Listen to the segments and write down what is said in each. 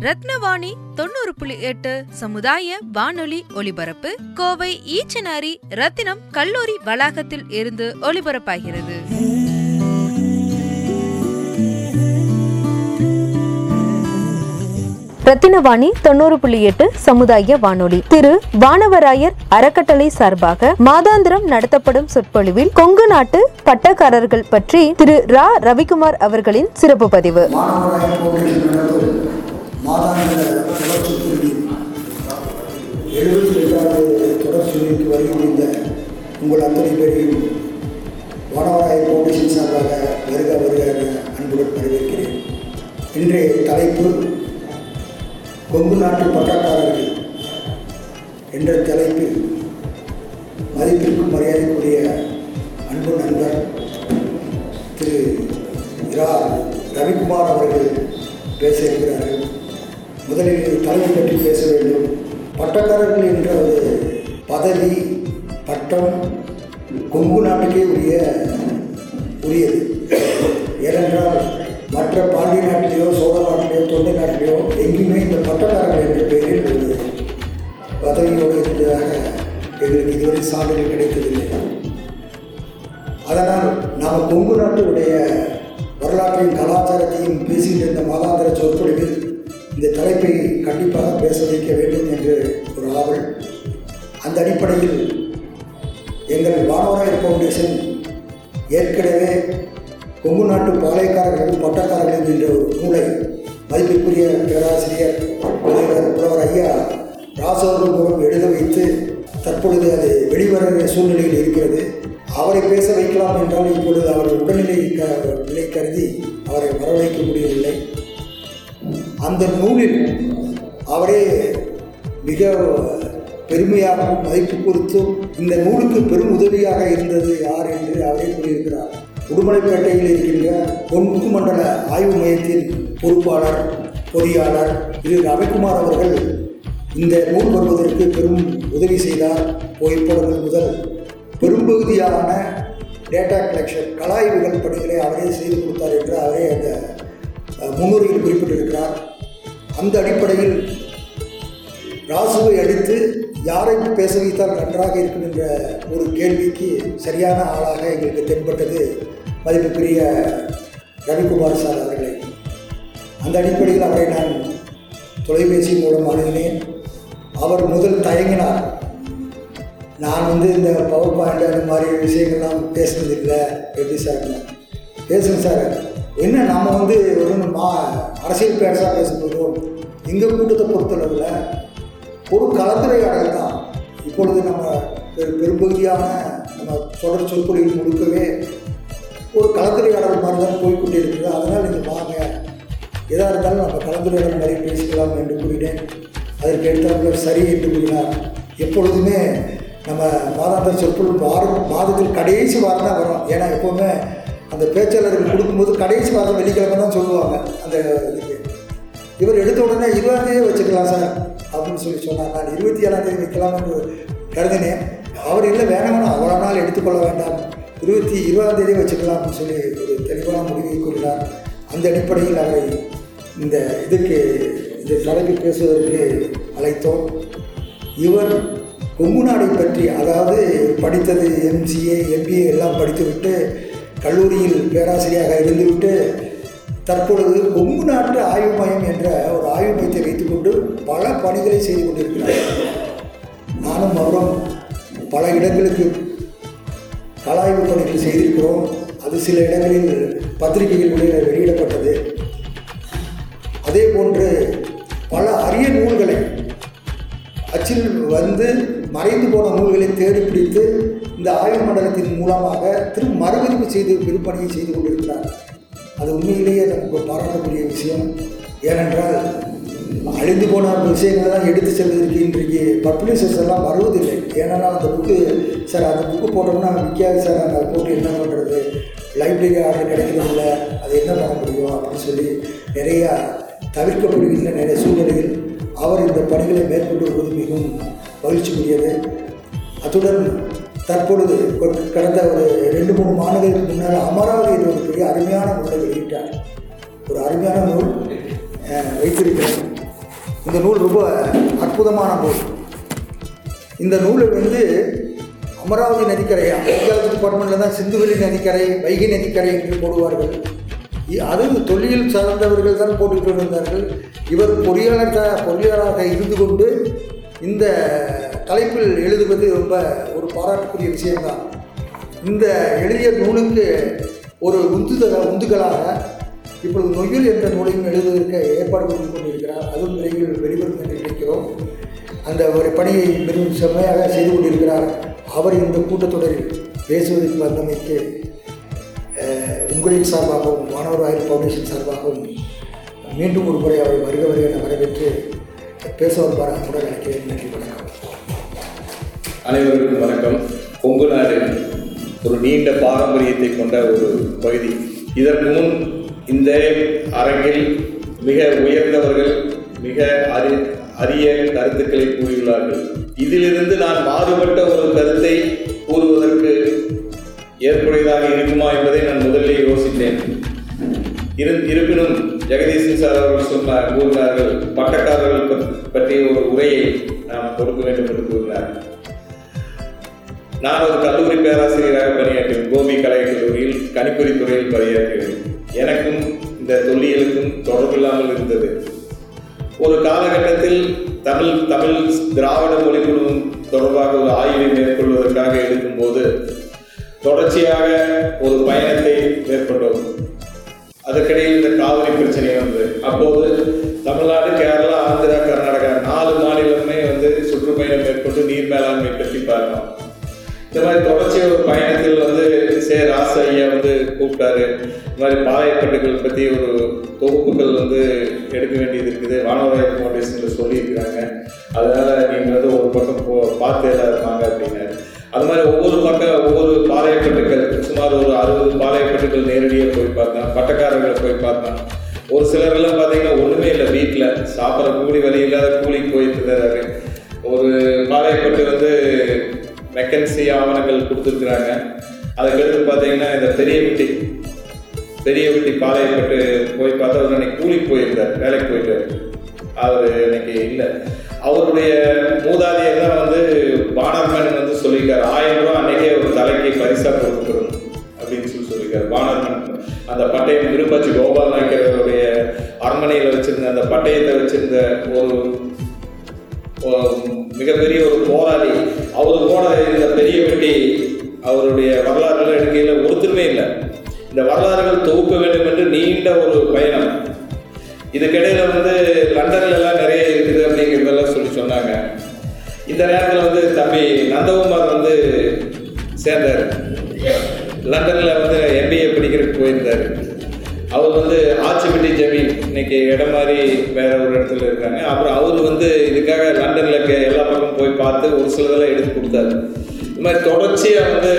ரத்னவாணி தொண்ணூறு புள்ளி எட்டு சமுதாய வானொலி ஒலிபரப்பு கோவை ஈச்சனாரி ரத்தினம் கல்லூரி வளாகத்தில் இருந்து ஒலிபரப்பாகிறது. ரத்தினவாணி தொண்ணூறு புள்ளி எட்டு சமுதாய வானொலி. திரு. வானவராயர் அறக்கட்டளை சார்பாக மாதாந்திரம் நடத்தப்படும் சொற்பொழிவில் கொங்கு நாட்டு பட்டக்காரர்கள் பற்றி திரு. ரா. ரவிக்குமார் அவர்களின் சிறப்பு பதிவு. மாதாந்திர தொடர் சொற்பொழிவில் எழுபத்தி ரெண்டாவது தொடர் சொல்லிக்கு வருகின்ற உங்கள் அத்தனை பேரையும் மாணவராய் பவுண்டேஷன் சார்பாக வருக வருக என அன்புடன் வரவேற்கிறேன். இன்றைய தலைப்பு கொங்கு நாட்டு பட்டக்காரர்கள் என்ற தலைப்பில் மதிப்பிற்கும் மரியாதைக்குரிய அன்பு நண்பர் திரு இரா ரவிக்குமார் அவர்கள் பேச இருக்கிறார்கள். முதலில் தலைமை பற்றி பேச வேண்டும். பட்டக்காரர்கள் என்ற ஒரு பதவி பட்டம் கொங்கு நாட்டுக்கே உரிய உரியது. ஏனென்றால் மற்ற பாண்டிய நாட்டிலேயோ சோழ நாட்டிலேயோ தொண்டை நாட்டிலேயோ எங்கேயுமே இந்த பட்டக்காரர்கள் என்ற பெயரில் ஒரு பதவியோடு இருந்ததாக எங்களுக்கு இதுவரை சாதனை கிடைத்ததில்லை. தலைப்பில் கண்டிப்பாக பேச வைக்க வேண்டும் என்று ஒரு ஆவல். அந்த அடிப்படையில் எங்கள் வானவராயர் ஃபவுண்டேஷன் ஏற்கனவே கொங்கு நாட்டு பாளையக்காரர்கள் மிக பெருமையாகவும் மதிப்பு கொடுத்தும் இந்த நூலுக்கு பெரும் உதவியாக இருந்தது யார் என்று அவரே கூறியிருக்கிறார் உடுமலைப்பேட்டையில் இருக்கின்ற பொன்முக்கு மண்டல ஆய்வு மையத்தின் பொறுப்பாளர் பொறியாளர் திரு. ரவிக்குமார் அவர்கள் இந்த நூல் வருவதற்கு பெரும் உதவி செய்தார். புகைப்படங்கள் முதல் பெரும்பகுதியான டேட்டா கலெக்ஷன் கலாய்வுகள் பணிகளை அவரே செய்து கொடுத்தார் என்று அவரே அந்த முன்னுரையில் குறிப்பிட்டிருக்கிறார். அந்த அடிப்படையில் ராசுவை அடித்து யாரை பேச வைத்தால் நன்றாக இருக்கும் என்ற ஒரு கேள்விக்கு சரியான ஆளாக எங்களுக்கு தென்பட்டது மதிப்புக்குரிய ரவிக்குமார் சார் அவர்களை. அந்த அடிப்படையில் அவரை நான் தொலைபேசி மூலம் அணுகினேன். அவர் முதல் தயங்கினார். நான் வந்து இந்த பவர் பாயிண்ட் அந்த மாதிரி விஷயங்கள்லாம் பேசுனதில்லை எப்படி சார் பேசுங்க சார் என்ன நம்ம வந்து ஒரு மா அரசியல் பேரசாக பேச போகிறோம் எங்கள் கூட்டத்தை பொறுத்தளவில் ஒரு கலந்துரையாடல் தான் இப்பொழுது நம்ம பெரும்பகுதியான நம்ம தொடர் சொற்பொழிவு முழுக்கவே ஒரு கலந்துரையாடல் மாதிரி தான் போய்கொண்டே இருக்குது. அதனால் நீங்கள் வாங்க. எதாக இருந்தாலும் நம்ம கலந்துரையாடல் மாதிரி பேசிக்கலாம் என்று கூறினேன். அதற்கு எடுத்தவர்கள் சரி என்று கூறினார். எப்பொழுதுமே நம்ம மாதாந்திர சொற்பொழிவு வாரம் மாதத்தில் கடைசி வாரம் தான் வரும். ஏன்னா எப்போவுமே அந்த பேச்சாளர்கள் கொடுக்கும்போது கடைசி வாரம் வெள்ளிக்கிழமை தான் சொல்லுவாங்க. அந்த இதுக்கு. இவர் எடுத்த உடனே இருபதாந்தேதியே வச்சுக்கலாம் சார். அப்படின்னு சொல்லி சொன்னார் நான் இருபத்தி ஏழாம் தேதி வைக்கலாம் என்று கருதினேன். அவர் இல்லை வேணாம் அவ்வளோ நாள் எடுத்துக்கொள்ள வேண்டாம். இருபத்தி இருபதாம் தேதி வச்சுக்கலாம்னு சொல்லி ஒரு தெளிவான முடிவை கூறினார். அந்த அடிப்படையில் அவரை இந்த இதுக்கு இந்த தலைப்பு பேசுவதற்கு அழைத்தோம். இவர் கொங்கு நாடை பற்றி அதாவது படித்தது எம்சிஏ எம்பிஏ எல்லாம் படித்துவிட்டு கல்லூரியில் பேராசிரியராக இருந்துவிட்டு தற்பொழுது கொங்கு நாட்டு ஆய்வு மையம் என்ற ஒரு ஆய்வு மையத்தை வைத்துக்கொண்டு பல பணிகளை செய்து கொண்டிருக்கிறார் நானும் அவரும் பல இடங்களுக்கு கலாய்வு பணிகள் செய்திருக்கிறோம். அது சில இடங்களில் பத்திரிகைகள் வெளியிடப்பட்டது. அதே போன்று பல அரிய நூல்களை அச்சில் வந்து மறைந்து போன நூல்களை தேடி பிடித்து இந்த ஆய்வு மண்டலத்தின் மூலமாக திரு மறுபதிவு செய்து விற்பனையை செய்து கொண்டிருக்கிறார் அது உண்மையிலேயே நமக்கு பாராட்டக்கூடிய விஷயம். ஏனென்றால் அழிந்து போன விஷயங்களை தான் எடுத்து செல்வதற்கு இன்றைக்கு பப்ளிஷர்ஸ் எல்லாம் வருவதில்லை. ஏன்னா அந்த புக்கு சார் அந்த புக்கு போட்டோம்னா விற்காது சார். அந்த போட்டு என்ன பண்ணுறது லைப்ரரி ஆர்டர் கிடைக்கிறதில்ல. அது என்ன பண்ண முடியும் அப்படின்னு சொல்லி நிறையா தவிர்க்கப்படுகின்ற நிறைய சூழ்நிலையில் அவர் இந்த பணிகளை மேற்கொண்டு வருவது மிகவும் மகிழ்ச்சிக்குரியது. அத்துடன் தற்பொழுது கடந்த ஒரு ரெண்டு மூணு மாதங்களுக்கு முன்னால் அமராவதி என்று ஒரு பெரிய அருமையான நூலை வெளியிட்டார். ஒரு அருமையான நூல் வைத்திருக்கிறேன் இந்த நூல் ரொம்ப அற்புதமான நூல். இந்த நூலை வந்து அமராவதி நதிக்கரை அக்ரிகல்ச்சர் டிபார்ட்மெண்ட்டில் தான் சிந்துவெளி நதிக்கரை வைகை நதிக்கரை என்று போடுவார்கள். இ- அது தொழில் சார்ந்தவர்கள் தான் போட்டுக்கிட்டு இருந்தார்கள் இவர் பொறியாளர் பொறியாளராக இருந்து கொண்டு இந்த தலைப்பில் எழுதுவது ரொம்ப ஒரு பாராட்டுக்குரிய விஷயம்தான். இந்த எழுதிய நூலுக்கு ஒரு உந்துதல உந்துகளாக இப்பொழுது நொய்யல் என்ற நூலையும் எழுதுவதற்கு ஏற்பாடு பண்ணி கொண்டிருக்கிறார். அதுவும் விரைவில் வெளிவரும் என்று நினைக்கிறோம். அந்த ஒரு பணியை மிகவும் செம்மையாக செய்து கொண்டிருக்கிறார். அவர் இந்த கூட்டத்தொடரில் பேசுவதற்கு வந்தமைக்கு உங்களின் சார்பாகவும் மாணவர் ஆயுள் ஃபவுண்டேஷன் சார்பாகவும் மீண்டும் ஒரு முறை அவரை வருக வருக என வரவேற்று பேச வருவார் கூட நினைக்கிறேன் நன்றி வணக்கம் அனைவருக்கும் வணக்கம். கொங்கு நாடு ஒரு நீண்ட பாரம்பரியத்தை கொண்ட ஒரு பகுதி. இதற்கு முன் இந்த அரங்கில் மிக உயர்ந்தவர்கள் மிக அறி அரிய கருத்துக்களை கூறியுள்ளார்கள். இதிலிருந்து நான் மாறுபட்ட ஒரு கருத்தை கூறுவதற்கு ஏற்புடையதாக இருக்குமா என்பதை நான் முதலில் யோசித்தேன். இரு இருப்பினும் ஜெகதீசன் சார் அவர்கள் சொன்னார் கூறினார்கள் பட்டக்காரர்கள் பத்- பற்றிய ஒரு உரையை நாம் கொடுக்க வேண்டும் என்று கூறினார். நான் ஒரு கல்லூரி பேராசிரியராக பணியாற்றினேன். கோபி கலை கல்லூரியில் கணிப்பொறி துறையில் பணியாற்றினேன். எனக்கும் இந்த தொல்லியலுக்கும் தொடர்பில்லாமல் இருந்தது. ஒரு காலகட்டத்தில் தமிழ் தமிழ் திராவிட மொழிக்குழுவும் தொடர்பாக ஒரு ஆய்வை மேற்கொள்வதற்காக இருக்கும்போது தொடர்ச்சியாக ஒரு பயணத்தை மேற்கொண்டோம். அதற்கிடையில் இந்த காவிரி பிரச்சனை வந்தது அப்போது தமிழ்நாடு கேரளா ஆந்திரா கர்நாடகா நாலு மாநிலமே வந்து சுற்றுப்பயணம் மேற்கொண்டு நீர் மேலாண்மை பற்றி பார்த்தோம் இந்த மாதிரி தொடர்ச்சி ஒரு பயணத்தில் வந்து சே ராச ஐயா வந்து கூப்பிட்டாரு. இந்த மாதிரி பாளையப்பட்டுகள் பற்றி ஒரு தொகுப்புகள் வந்து எடுக்க வேண்டியது இருக்குது. வானவராய ஃபவுண்டேஷனில் சொல்லியிருக்கிறாங்க. அதனால் நீங்கள் வந்து ஒரு பக்கம் போ பார்த்து எல்லாம் இருப்பாங்க அப்படின்னாரு. அது மாதிரி ஒவ்வொரு பக்கம் ஒவ்வொரு பாளையப்பட்டுகள் சுமார் ஒரு அறுபது பாளையப்பட்டுகள் நேரடியாக போய் பார்த்தேன். பட்டக்காரர்களை போய் பார்த்தேன். ஒரு சிலரெல்லாம் பார்த்தீங்கன்னா ஒன்றுமே இல்லை வீட்டில் சாப்பிட்ற கூலி வழி இல்லாத கூலிக்கு போயிட்டு இருந்தாரு ஒரு பாளையக்கட்டு வந்து மெக்கன்சி ஆவணங்கள் கொடுத்துருக்குறாங்க. அதுக்கடுத்து பார்த்தீங்கன்னா இந்த பெரிய வீட்டி பெரிய வீட்டி பாளையப்பட்டு போய் பார்த்தா அவர் அன்னைக்கு கூலிக்கு போயிருந்தார் வேலைக்கு போயிட்டார். அவர் இன்னைக்கு இல்லை. அவருடைய மூதாதையர் தான் வந்து பானர்மன் வந்து சொல்லியிருக்காரு. ஆயிரம் ரூபா அன்னைக்கே ஒரு தலைக்கு பரிசா கொடுக்கணும் அப்படின்னு சொல்லி சொல்லியிருக்காரு. பானர்மன் அந்த பட்டயம் விருப்பாச்சி கோபால் நாயக்கருடைய அரண்மனையில் வச்சிருந்த அந்த பட்டயத்தை வச்சிருந்த ஒரு ஒரு மிகப்பெரிய ஒரு போராளி அவர் போன இந்த பெரிய வெட்டி அவருடைய வரலாறுகள் எடுக்கையில் ஒருத்தருமே இல்லை. இந்த வரலாறுகள் தொகுக்க வேண்டும் என்று நீண்ட ஒரு பயணம். இதுக்கிடையில் வந்து லண்டன்ல எல்லாம் நிறைய இருக்குது அப்படிங்கிறதெல்லாம் சொல்லி சொன்னாங்க. இந்த நேரத்தில் வந்து தம்பி நந்தகுமார் வந்து சேர்ந்தார். லண்டன்ல வந்து எம்பிஏ படிக்கிறதுக்கு போயிருந்தார். அவர் வந்து ஆச்சிப்பட்டி ஜமீன் இன்னைக்கு இடம் மாதிரி வேற ஒரு இடத்துல இருக்காங்க. அப்புறம் அவர் வந்து இதுக்காக லண்டன்ல இருக்க எல்லா பக்கமும் போய் பார்த்து ஒரு சிலதெல்லாம் எடுத்து கொடுத்தாரு. இந்த மாதிரி தொடர்ச்சியாக வந்து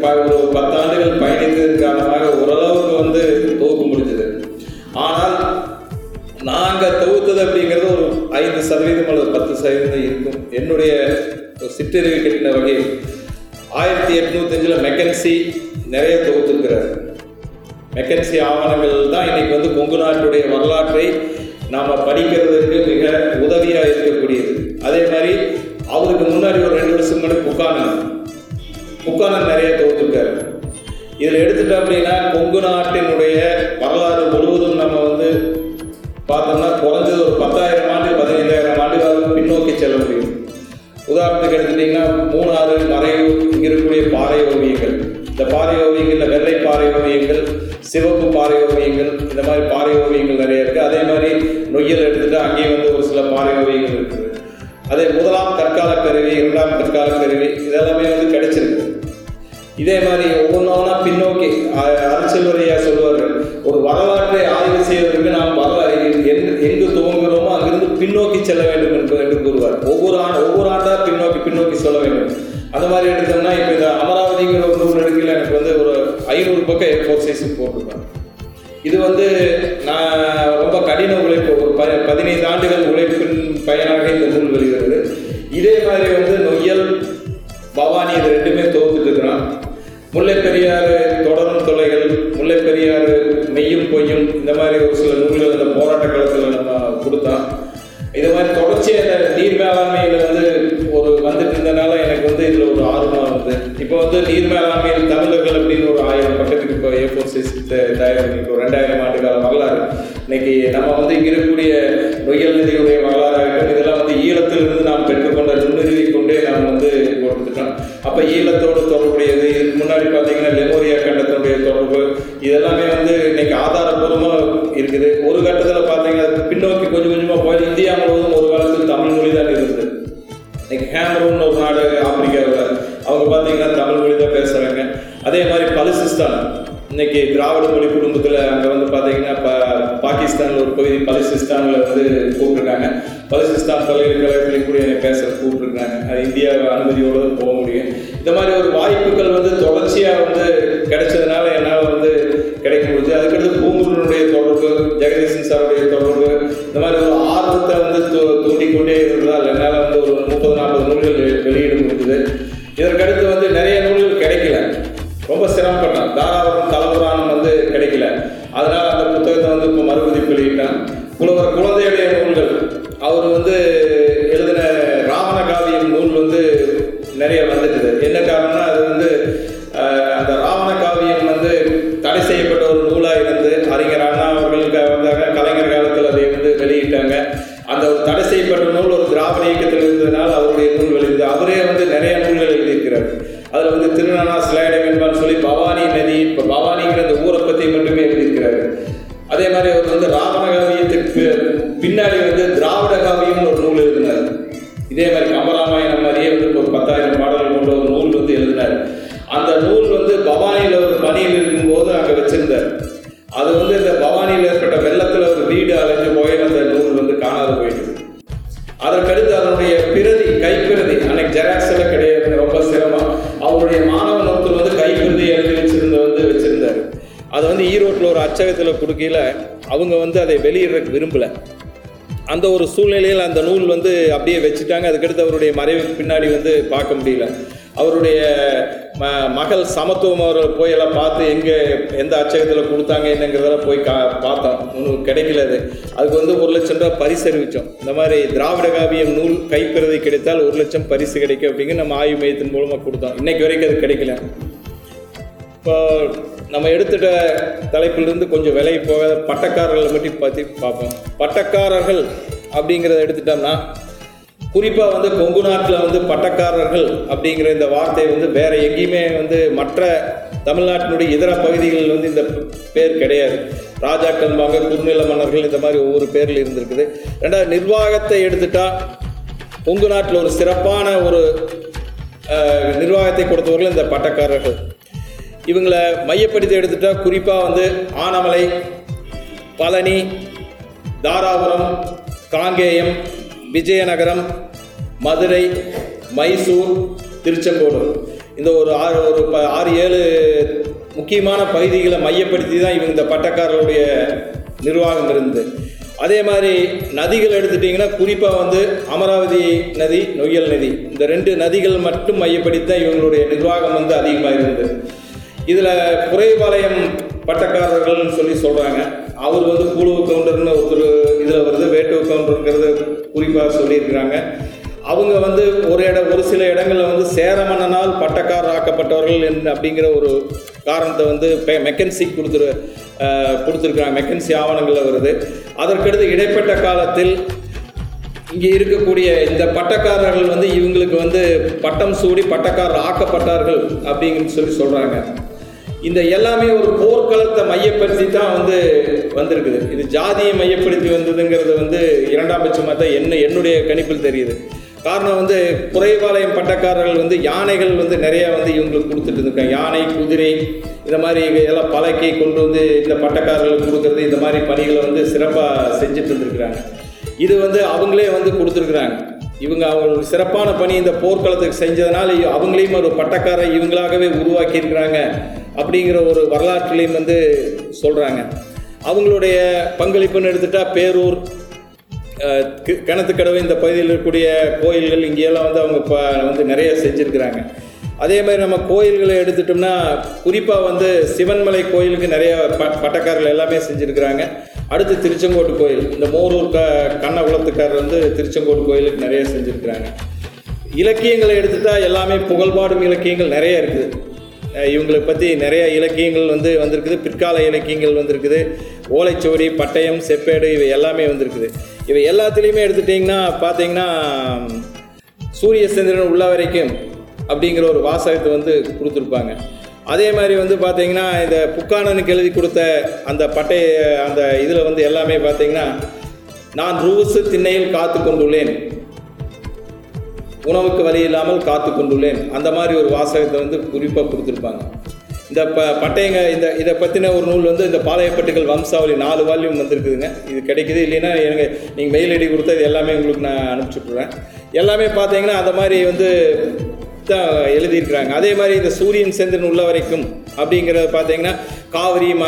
ப- ஒரு பத்தாண்டுகள் பயணித்ததன் காரணமாக ஓரளவுக்கு வந்து தொகுக்க முடிஞ்சது. ஆனால் நாங்கள் தொகுத்தது அப்படிங்கிறது ஒரு ஐந்து சதவீதம் அல்லது பத்து சதவீதம் இருக்கும். என்னுடைய சிற்றறிவு கட்டின வகையில் ஆயிரத்தி எட்நூத்தஞ்சில் மெக்கன்சி நிறைய தொகுத்திருக்கிறார். மெக்கன்சி ஆவணங்கள் தான் இன்னைக்கு வந்து கொங்கு நாட்டுடைய வரலாற்றை நாம் படிக்கிறதுக்கு மிக உதவியாக இருக்கக்கூடியது. அதே மாதிரி அவருக்கு முன்னாடி ஒரு ரெண்டு வருஷம் முன்னாடி புக்கானன். புக்கானன் நிறைய தொகுத்திருக்காரு. இதில் எடுத்துட்டோம் அப்படின்னா கொங்கு நாட்டினுடைய வரலாறு முழுவதும் நம்ம வந்து பார்த்தோம்னா குறைஞ்சது ஒரு பத்தாயிரம் ஆண்டு பதினைந்தாயிரம் ஆண்டுகள் பின்னோக்கி செல்ல முடியும். உதாரணத்துக்கு எடுத்துட்டிங்கன்னா மூணாறு மறையூர் இருக்கக்கூடிய பாறை ஓவியங்கள். இந்த பாறை ஓவியங்களில் வெள்ளை பாறை ஓவியங்கள் சிவப்பு பாறை ஓவியங்கள் இந்த மாதிரி பாறை ஓவியங்கள் நிறைய இருக்குது அதே மாதிரி நொய்யல் எடுத்துகிட்டு அங்கேயும் வந்து ஒரு சில பாறை ஓவியங்கள் இருக்குது. அதே முதலாம் தற்கால கருவி இரண்டாம் தற்கால கருவி இதெல்லாமே வந்து கிடைச்சிருக்கு. இதே மாதிரி ஒவ்வொன்றா பின்னோக்கி அ- அரசியலுரையா சொல்வார்கள் ஒரு வரலாற்றை ஆய்வு செய்வதற்கு நாம் வரலாறு எங்கு எங்கு துவங்குகிறோமோ அங்கிருந்து பின்னோக்கி செல்ல வேண்டும் என்று என்று கூறுவார். ஒவ்வொரு ஆண்டு ஒவ்வொரு ஆண்டாக பின்னோக்கி பின்னோக்கி சொல்ல வேண்டும். அந்த மாதிரி எடுத்தோம்னா இப்போ இந்த அமராவதிங்கிற ஒரு நூல் எடுக்கல எனக்கு வந்து ஒரு ஐநூறு பக்கம் ஏ ஃபோர் சைஸ் போட்டிருப்பேன் இது வந்து நான் ரொம்ப கடின உழைப்பு ஒரு ப பதினைந்து ஆண்டுகள் உழைப்பின் பயனாக இந்த நூல் வருகிறது இதே மாதிரி வந்து நொய்யல் பவானி இது ரெண்டுமே தோத்துட்டு இருக்கிறான். முல்லை பெரியாறு தொடரும் தொலைகள் முல்லை பெரியாறு மெய்யும் பொய்யும் இந்த மாதிரி ஒரு சில நூல்கள் அந்த போராட்ட காலத்தில் நம்ம கொடுத்தோம் இது மாதிரி தொடர்ச்சியாக நீர் மேலாண்மையில் வந்து ஒரு வந்துட்டு இருந்தனால எனக்கு வந்து இதில் ஒரு ஆர்வம் வந்து இப்போ வந்து நீர் மேலாண்மையில் தமிழர்கள் அப்படின்னு ஒரு ஆயிரம் பக்கத்துக்கு இப்போ ஏ ஃபோர் சிக்ஸ் தயார் ஒரு ரெண்டாயிரம் ஆண்டு கால வரலாறு. இன்னைக்கு நம்ம வந்து இருக்கக்கூடிய நொய்யல் நிதியுடைய வரலாறாகட்டும் இதெல்லாம் வந்து ஈழத்திலிருந்து நாம் பெற்றுக்கொண்ட நுண்ணுருவி கொண்டே நாம் வந்து கொடுத்துட்டோம். அப்போ ஈழத்தோடு தொடர்புடையது. இதுக்கு முன்னாடி பார்த்தீங்கன்னா லெமோரியா கண்டத்தினுடைய தொடர்பு. இதெல்லாமே வந்து இன்னைக்கு ஆதாரபூர்வமாக இருக்குது. ஒரு கட்டத்தில் பார்த்தீங்கன்னா பின்னோக்கி கொஞ்சம் கொஞ்சமாக போய் இந்தியா முழுவதும் ஒரு காலத்தில் தமிழ் மொழி தான் இருந்தது. இன்னைக்கு ஹேமரூன் ஒரு நாடு ஆப்பிரிக்காவில். அவங்க பார்த்தீங்கன்னா தமிழ் மொழி தான் பேசுகிறாங்க அதே மாதிரி பலுசிஸ்தான். இன்னைக்கு திராவிட மொழி குடும்பத்தில் அங்கே வந்து பார்த்தீங்கன்னா பாகிஸ்தானில் ஒரு பகுதி பலுசிஸ்தானில் வந்து கூப்பிட்டுருக்காங்க. பலுசிஸ்தான் பல்கலைக்கழகத்தில் கூட என்னை பேச கூப்பிட்டுருக்காங்க. அது இந்தியா அனுமதியோடு போக முடியும். இந்த மாதிரி ஒரு வாய்ப்புகள் வந்து தொடர்ச்சியாக வந்து கிடைச்சதுனால என்னால் வந்து கிடைக்க முடிஞ்சு அதுக்கடுத்து பூங்குருனுடைய தொடர்பு ஜெகதீசன் சாருடைய தொடர்பு இந்த மாதிரி ஒரு ஆர்வத்தை வந்து தூ- தூண்டிக்கொண்டே இருந்ததால் என்னால் வந்து ஒரு முப்பது நாற்பது நூல்கள் வெளியிட முடிஞ்சது. இதற்கடுத்து வந்து நிறைய நூல்கள் கிடைக்கல. ரொம்ப சிரமப்பட்டேன். தாராபுரம் தலபுராணம் வந்து கிடைக்கல. அதனால் அந்த புத்தகத்தை வந்து இப்போ மறுபதிப்பு வெளியிட்டான் புலவர் குழந்தையுடைய நூல்கள். அவர் வந்து வெளியிடுறதுக்கு விரும்பலை. அந்த ஒரு சூழ்நிலையில் அந்த நூல் வந்து அப்படியே வச்சுட்டாங்க. அதுக்கடுத்து அவருடைய மறைவுக்கு பின்னாடி வந்து பார்க்க முடியல. அவருடைய ம மகள் சமத்துவம் அவர்கள் போய் எல்லாம் பார்த்து எங்கே எந்த அச்சகத்தில் கொடுத்தாங்க என்னங்கிறதெல்லாம் போய் கா பார்த்தோம். ஒன்றும் கிடைக்கல அது. அதுக்கு வந்து ஒரு லட்சம் ரூபாய் பரிசு அறிவித்தோம் இந்த மாதிரி திராவிட காவியம் நூல் கைப்பிறதை கிடைத்தால் ஒரு லட்சம் பரிசு கிடைக்கும் அப்படிங்கிற நம்ம ஆய்வு மையத்தின் மூலமாக கொடுத்தோம். இன்னைக்கு வரைக்கும் அது கிடைக்கல. இப்போ நம்ம எடுத்துட்ட தலைப்பிலிருந்து கொஞ்சம் விலைக்கு போக பட்டக்காரர்களை பற்றி பற்றி பார்ப்போம். பட்டக்காரர்கள் அப்படிங்கிறத எடுத்துட்டோம்னா குறிப்பாக வந்து கொங்கு நாட்டில் வந்து பட்டக்காரர்கள் அப்படிங்கிற இந்த வார்த்தை வந்து வேறு எங்கேயுமே வந்து மற்ற தமிழ்நாட்டினுடைய இதர பகுதிகளில் வந்து இந்த பேர் கிடையாது. ராஜாக்கள் மக குறுநில மன்னர்கள் இந்த மாதிரி ஒவ்வொரு பேரில் இருந்திருக்குது. ரெண்டாவது நிர்வாகத்தை எடுத்துட்டால் கொங்கு நாட்டில் ஒரு சிறப்பான ஒரு நிர்வாகத்தை கொடுத்தவர்கள் இந்த பட்டக்காரர்கள். இவங்களை மையப்படுத்தி எடுத்துட்டா குறிப்பாக வந்து ஆனமலை பழனி தாராபுரம் காங்கேயம் விஜயநகரம் மதுரை மைசூர் திருச்செங்கோடு. இந்த ஒரு ஆறு ஒரு ப ஆறு ஏழு முக்கியமான பகுதிகளை மையப்படுத்தி தான் இவங்க இந்த பட்டக்காரருடைய நிர்வாகம் இருந்தது. அதே மாதிரி நதிகள் எடுத்துட்டிங்கன்னா குறிப்பாக வந்து அமராவதி நதி நொய்யல் நதி. இந்த ரெண்டு நதிகள் மட்டும் மையப்படுத்தி தான் இவங்களுடைய நிர்வாகம் வந்து அதிகமாக இருந்தது. இதில் குறைபாளையம் பட்டக்காரர்கள்னு சொல்லி சொல்கிறாங்க அவர் வந்து கூழுவு கவுண்டர்னு ஒருத்தர் இதில் வருது வேட்டுவ கவுண்டருங்கிறது குறிப்பாக சொல்லியிருக்கிறாங்க. அவங்க வந்து ஒரு இட ஒரு சில இடங்களில் வந்து சேரமன்னனால் பட்டக்காரர் ஆக்கப்பட்டவர்கள் என் அப்படிங்கிற ஒரு காரணத்தை வந்து பெ- மெக்கன்சி கொடுத்துரு கொடுத்துருக்குறாங்க. மெக்கன்சி ஆவணங்களில் வருது. அதற்கடுத்து இடைப்பட்ட காலத்தில் இங்கே இருக்கக்கூடிய இந்த பட்டக்காரர்கள் வந்து இவங்களுக்கு வந்து பட்டம் சூடி பட்டக்காரர் ஆக்கப்பட்டார்கள் அப்படிங்கன்னு சொல்லி சொல்கிறாங்க இந்த எல்லாமே ஒரு போர்க்களத்தை மையப்படுத்தி தான் வந்து வந்திருக்குது. இது ஜாதியை மையப்படுத்தி வந்ததுங்கிறது வந்து இரண்டாம் பட்சமாக தான் என்ன என்னுடைய கணிப்பில் தெரியுது. காரணம் வந்து குறைபாளையம் பட்டக்காரர்கள் வந்து யானைகள் வந்து நிறையா வந்து இவங்களுக்கு கொடுத்துட்டு இருக்காங்க யானை குதிரை இந்த மாதிரி எல்லாம் பழக்கி கொண்டு வந்து இந்த பட்டக்காரர்களுக்கு கொடுக்கறது இந்த மாதிரி பணிகளை வந்து சிறப்பாக செஞ்சுட்டு இருந்திருக்கிறாங்க. இது வந்து அவங்களே வந்து கொடுத்துருக்குறாங்க. இவங்க அவங்க சிறப்பான பணி இந்த போர்க்களத்துக்கு செஞ்சதுனால அவங்களையும் ஒரு பட்டக்காரை இவங்களாகவே உருவாக்கி இருக்கிறாங்க அப்படிங்கிற ஒரு வரலாற்றுலையும் வந்து சொல்கிறாங்க அவங்களுடைய பங்களிப்புன்னு எடுத்துட்டால் பேரூர் கிணத்துக்கடவை கி- கிணத்துக்கடவு இந்த பகுதியில் இருக்கக்கூடிய கோயில்கள் இங்கேயெல்லாம் வந்து அவங்க இப்போ வந்து நிறைய செஞ்சுருக்கிறாங்க. அதே மாதிரி நம்ம கோயில்களை எடுத்துட்டோம்னா குறிப்பாக வந்து சிவன்மலை கோயிலுக்கு நிறைய ப பட்டக்காரர்கள் எல்லாமே செஞ்சுருக்கிறாங்க. அடுத்து திருச்செங்கோட்டு கோயில் இந்த மோரூர் க கண்ணகுளத்துக்காரர் வந்து திருச்செங்கோட்டு கோயிலுக்கு நிறைய செஞ்சுருக்கிறாங்க. இலக்கியங்களை எடுத்துட்டால் எல்லாமே புகழ்பாடும் இலக்கியங்கள் நிறைய இருக்குது. இவங்களை பற்றி நிறைய இலக்கியங்கள் வந்து வந்திருக்குது. பிற்கால இலக்கியங்கள் வந்திருக்குது. ஓலைச்சுவடி பட்டயம் செப்பேடு இவை எல்லாமே வந்திருக்குது. இவை எல்லாத்துலேயுமே எடுத்துட்டிங்கன்னா பார்த்தீங்கன்னா சூரிய சந்திரன் உள்ள வரைக்கும் அப்படிங்கிற ஒரு வாசகத்தை வந்து கொடுத்துருப்பாங்க. அதே மாதிரி வந்து பார்த்தீங்கன்னா இந்த புக்கானனுக்கு எழுதி கொடுத்த அந்த பட்டை அந்த இதில் வந்து எல்லாமே பார்த்தீங்கன்னா நான் ரூசு திண்ணையில் காத்து கொண்டுள்ளேன் உணவுக்கு வழி இல்லாமல் காத்து கொண்டுள்ளேன். அந்த மாதிரி ஒரு வாசகத்தை வந்து குறிப்பாக கொடுத்துருப்பாங்க. இந்த ப பட்டயங்க இந்த இதை பற்றின ஒரு நூல் வந்து இந்த பாளையப்பட்டுகள் வம்சாவளி நாலு வால்யூம் வந்திருக்குதுங்க. இது கிடைக்குது. இல்லைன்னா எனக்கு நீங்கள் மெயில் ஐடி கொடுத்தா இது எல்லாமே உங்களுக்கு நான் அனுப்பிச்சுட்ருவேன் எல்லாமே பார்த்தீங்கன்னா அந்த மாதிரி வந்து தான் எழுதியிருக்கிறாங்க. அதே மாதிரி இந்த சூரியன் சந்திரன் உள்ள வரைக்கும் அப்படிங்கிறத பார்த்தீங்கன்னா காவிரி ம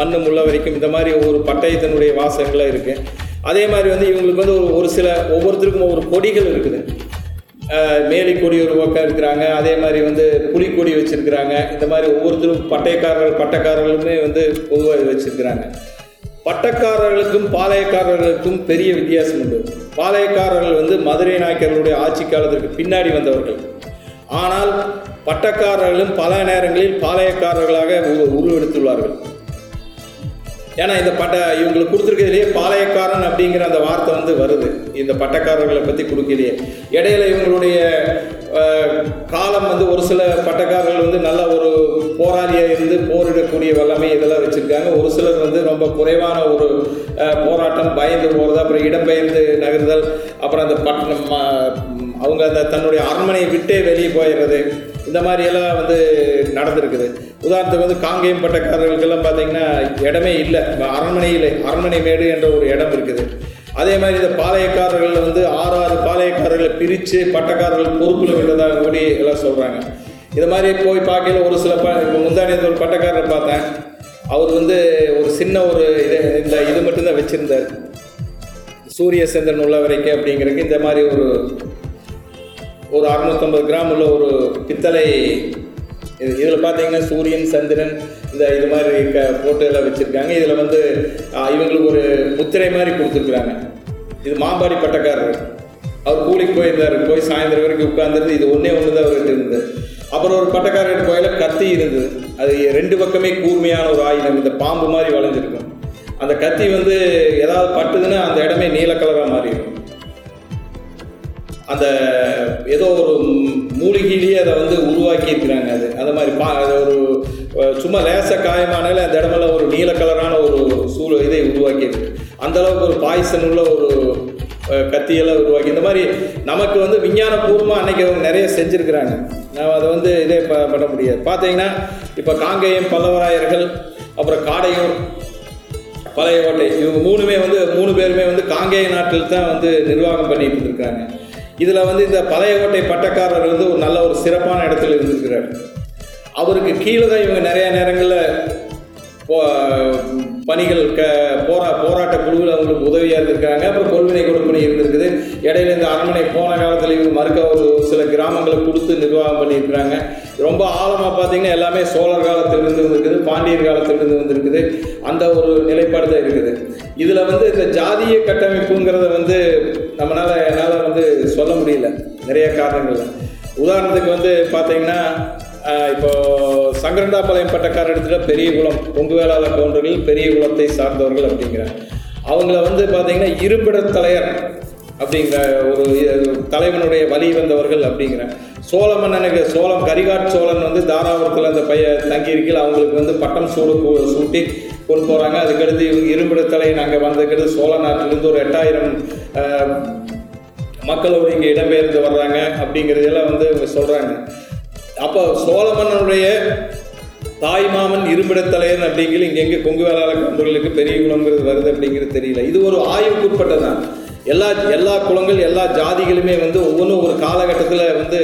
மண்ணும் உள்ள வரைக்கும் இந்த மாதிரி ஒரு பட்டயத்தினுடைய வாசகங்களாக இருக்குது அதே மாதிரி வந்து இவங்களுக்கு வந்து ஒரு ஒரு சில ஒவ்வொருத்தருக்கும் ஒவ்வொரு கொடிகள் இருக்குது. அஹ் மேலி கொடி ஒரு பக்கம் இருக்கிறாங்க அதே மாதிரி வந்து புலிக்கொடி வச்சுருக்கிறாங்க. இந்த மாதிரி ஒவ்வொருத்தரும் பட்டயக்காரர்கள் பட்டக்காரர்களுமே வந்து பொதுவாக வச்சுருக்கிறாங்க. பட்டக்காரர்களுக்கும் பாளையக்காரர்களுக்கும் பெரிய வித்தியாசம் உண்டு. பாளையக்காரர்கள் வந்து மதுரை நாயக்கர்களுடைய ஆட்சி காலத்திற்கு பின்னாடி வந்தவர்கள். ஆனால் பட்டக்காரர்களும் பல நேரங்களில் பாளையக்காரர்களாக உருவெடுத்துள்ளார்கள். ஏன்னா இந்த பட்ட இவங்களுக்கு கொடுத்துருக்கிறதுலேயே பாளையக்காரன் அப்படிங்கிற அந்த வார்த்தை வந்து வருது. இந்த பட்டக்காரர்களை பற்றி கொடுக்கலையே. இடையில இவங்களுடைய காலம் வந்து ஒரு சில பட்டக்காரர்கள் வந்து நல்ல ஒரு போராளியாக இருந்து போரிடக்கூடிய வல்லமை இதெல்லாம் வச்சுருக்காங்க. ஒரு சிலர் வந்து ரொம்ப குறைவான ஒரு போராட்டம் பயந்து போகிறது அப்புறம் இடம்பெயர்ந்து நகர்தல் அப்புறம் அந்த பட்டணம் அவங்க அந்த தன்னுடைய அரண்மனையை விட்டே வெளியே போயிடுறது இந்த மாதிரியெல்லாம் வந்து நடந்திருக்குது. உதாரணத்துக்கு வந்து காங்கேயம் பட்டக்காரர்களுக்கெல்லாம் பார்த்தீங்கன்னா இடமே இல்லை. அரண்மனையில் அரண்மனை மேடு என்ற ஒரு இடம் இருக்குது. அதே மாதிரி இந்த பாளையக்காரர்கள் வந்து ஆறு ஆறு பாளையக்காரர்களை பிரித்து பட்டக்காரர்கள் பொறுப்பில் விட்டதாக கூடி எல்லாம் சொல்கிறாங்க இது மாதிரி போய் பார்க்கல ஒரு சில ப இப்போ முந்தானியத்தில் ஒரு பட்டக்காரரை பார்த்தேன். அவர் வந்து ஒரு சின்ன ஒரு இது இந்த இது மட்டும்தான் வச்சுருந்தார். சூரிய சந்திரன் உள்ள வரைக்கும் அப்படிங்கிறதுக்கு இந்த மாதிரி ஒரு ஒரு அறுநூத்தம்பது கிராம் உள்ள ஒரு பித்தளை இது இதில் பார்த்தீங்கன்னா சூரியன் சந்திரன் இந்த இது மாதிரி க போட்டு எல்லாம் வச்சுருக்காங்க. இதில் வந்து இவங்களுக்கு ஒரு முத்திரை மாதிரி கொடுத்துருக்குறாங்க. இது மாம்பாடி பட்டக்காரர். அவர் கூலிக்கு போயிருந்தார். போய் சாயந்தரம் வரைக்கும் உட்கார்ந்துருந்து இது ஒன்றே ஒன்று தான் அவர்கிட்ட இருந்தது. அப்புறம் ஒரு பட்டக்காரர் கோயில கத்தி இருந்தது. அது ரெண்டு பக்கமே கூர்மையான ஒரு ஆயுதம். இந்த பாம்பு மாதிரி வளைஞ்சிருக்கும். அந்த கத்தி வந்து ஏதாவது பட்டுதுன்னா அந்த இடமே நீல கலராக மாறிடும். அந்த ஏதோ ஒரு மூலிகையிலேயே அதை வந்து உருவாக்கி இருக்கிறாங்க அது அந்த மாதிரி பா அது ஒரு சும்மா லேசாக காயமானாலே அந்த இடமெல்லாம் ஒரு நீல கலரான ஒரு சூழ இதை உருவாக்கி அந்தளவுக்கு அந்த அளவுக்கு ஒரு பாய்சன் உள்ள ஒரு கத்தியெல்லாம் உருவாக்கி இந்த மாதிரி நமக்கு வந்து விஞ்ஞானபூர்வமாக அன்னைக்கு அவங்க நிறைய செஞ்சுருக்கிறாங்க. நான் அதை வந்து இதே ப பண்ண முடியாது. பார்த்தீங்கன்னா இப்போ காங்கேயம் பல்லவராயர்கள் அப்புறம் காடையூர் பழைய கோட்டை இவங்க மூணுமே வந்து மூணு பேருமே வந்து காங்கேய நாட்டில் தான் வந்து நிர்வாகம் பண்ணிட்டு இருக்காங்க இதில் வந்து இந்த பழைய கோட்டை பட்டக்காரர் வந்து ஒரு நல்ல ஒரு சிறப்பான இடத்துல இருந்திருக்கிறார். அவருக்கு கீழே தான் இவங்க நிறையா நேரங்களில் போ பணிகள் க போரா போராட்ட குழுவில் அவங்களுக்கு உதவியாக இருந்திருக்காங்க அப்புறம் கொள்வினை கொடுப்பனை இருந்திருக்குது. இடையில இந்த அரண்மனை போன காலத்தில் இவங்க மறுக்க ஒரு சில கிராமங்களை கொடுத்து நிர்வாகம் பண்ணியிருக்கிறாங்க. ரொம்ப ஆழமாக பார்த்தீங்கன்னா எல்லாமே சோழர் காலத்திலிருந்து வந்திருக்குது பாண்டியர் காலத்திலிருந்து வந்திருக்குது. அந்த ஒரு நிலைப்பாடு தான் இருக்குது. இதில் வந்து இந்த ஜாதிய கட்டமைப்புங்கிறத வந்து நம்மளால் என்னால் வந்து சொல்ல முடியல. நிறைய காரணங்கள்ல. உதாரணத்துக்கு வந்து பார்த்தீங்கன்னா இப்போ சங்கரண்டாபாளையம் பட்டக்கார இடத்துல பெரிய குளம் கொங்கு வேளாள கவுண்டர்கள் பெரிய குளத்தை சார்ந்தவர்கள் அப்படிங்கிறாங்க. அவங்கள வந்து பார்த்தீங்கன்னா இருப்பிட தலையர் அப்படிங்கிற ஒரு தலைவனுடைய வழி வந்தவர்கள் அப்படிங்கிற. சோழ மன்னனுக்கு சோழம் கரிகாட் சோழன் வந்து தாராபுரத்தில் அந்த பைய தங்கியிருக்கையில் அவங்களுக்கு வந்து பட்டம் சூடு சூட்டி கொண்டு போகிறாங்க அதுக்கடுத்து இவங்க இரும்பிடத்தலை நாங்கள் வந்ததுக்கடுத்து சோழ நாட்டிலிருந்து ஒரு எட்டாயிரம் மக்களோடு இங்கே இடம்பெயர்ந்து வர்றாங்க அப்படிங்கிறதெல்லாம் வந்து இவங்க சொல்கிறாங்க அப்போ சோழ மன்னனுடைய தாய்மாமன் இரும்பிடத்தலையன் அப்படிங்கிற இங்கே எங்கே கொங்கு வேளாள கம்பர்களுக்கு பெரிய குளங்கிறது வருது அப்படிங்கிறது தெரியல. இது ஒரு ஆய்வுக்குட்பட்டதான் எல்லா எல்லா குளங்கள் எல்லா ஜாதிகளுமே வந்து ஒவ்வொன்றும் ஒரு காலகட்டத்தில் வந்து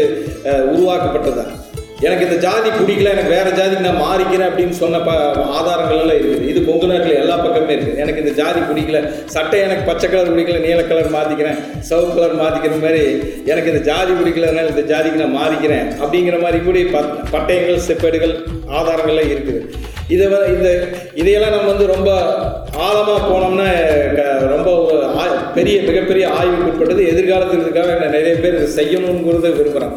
உருவாக்கப்பட்டது உருவாக்கப்பட்டதான் எனக்கு இந்த ஜாதி பிடிக்கல எனக்கு வேற ஜாதிக்கு நான் மாறிக்கிறேன் அப்படின்னு சொன்ன ப ஆதாரங்கள் எல்லாம் இருக்குது இது கொங்கு நாட்டில் எல்லா பக்கமே இருக்குது எனக்கு இந்த ஜாதி பிடிக்கல சட்டை எனக்கு பச்சை கலர் பிடிக்கல நீல கலர் மாற்றிக்கிறேன் சிவப்பு கலர் மாற்றிக்கிற மாதிரி எனக்கு இந்த ஜாதி பிடிக்கலனால இந்த ஜாதிக்கு நான் மாறிக்கிறேன் அப்படிங்கிற மாதிரி கூட பட் பட்டயங்கள் செப்பேடுகள் ஆதாரங்கள்லாம் இருக்குது. இதை இந்த இதையெல்லாம் நம்ம வந்து ரொம்ப ஆழமாக போனோம்னா க- ரொம்ப ஆ- பெரிய மிகப்பெரிய ஆய்வுக்கு உட்பட்டது. எதிர்காலத்தில் நான் நிறைய பேர் இதை செய்யணுங்கிறத விரும்புகிறேன்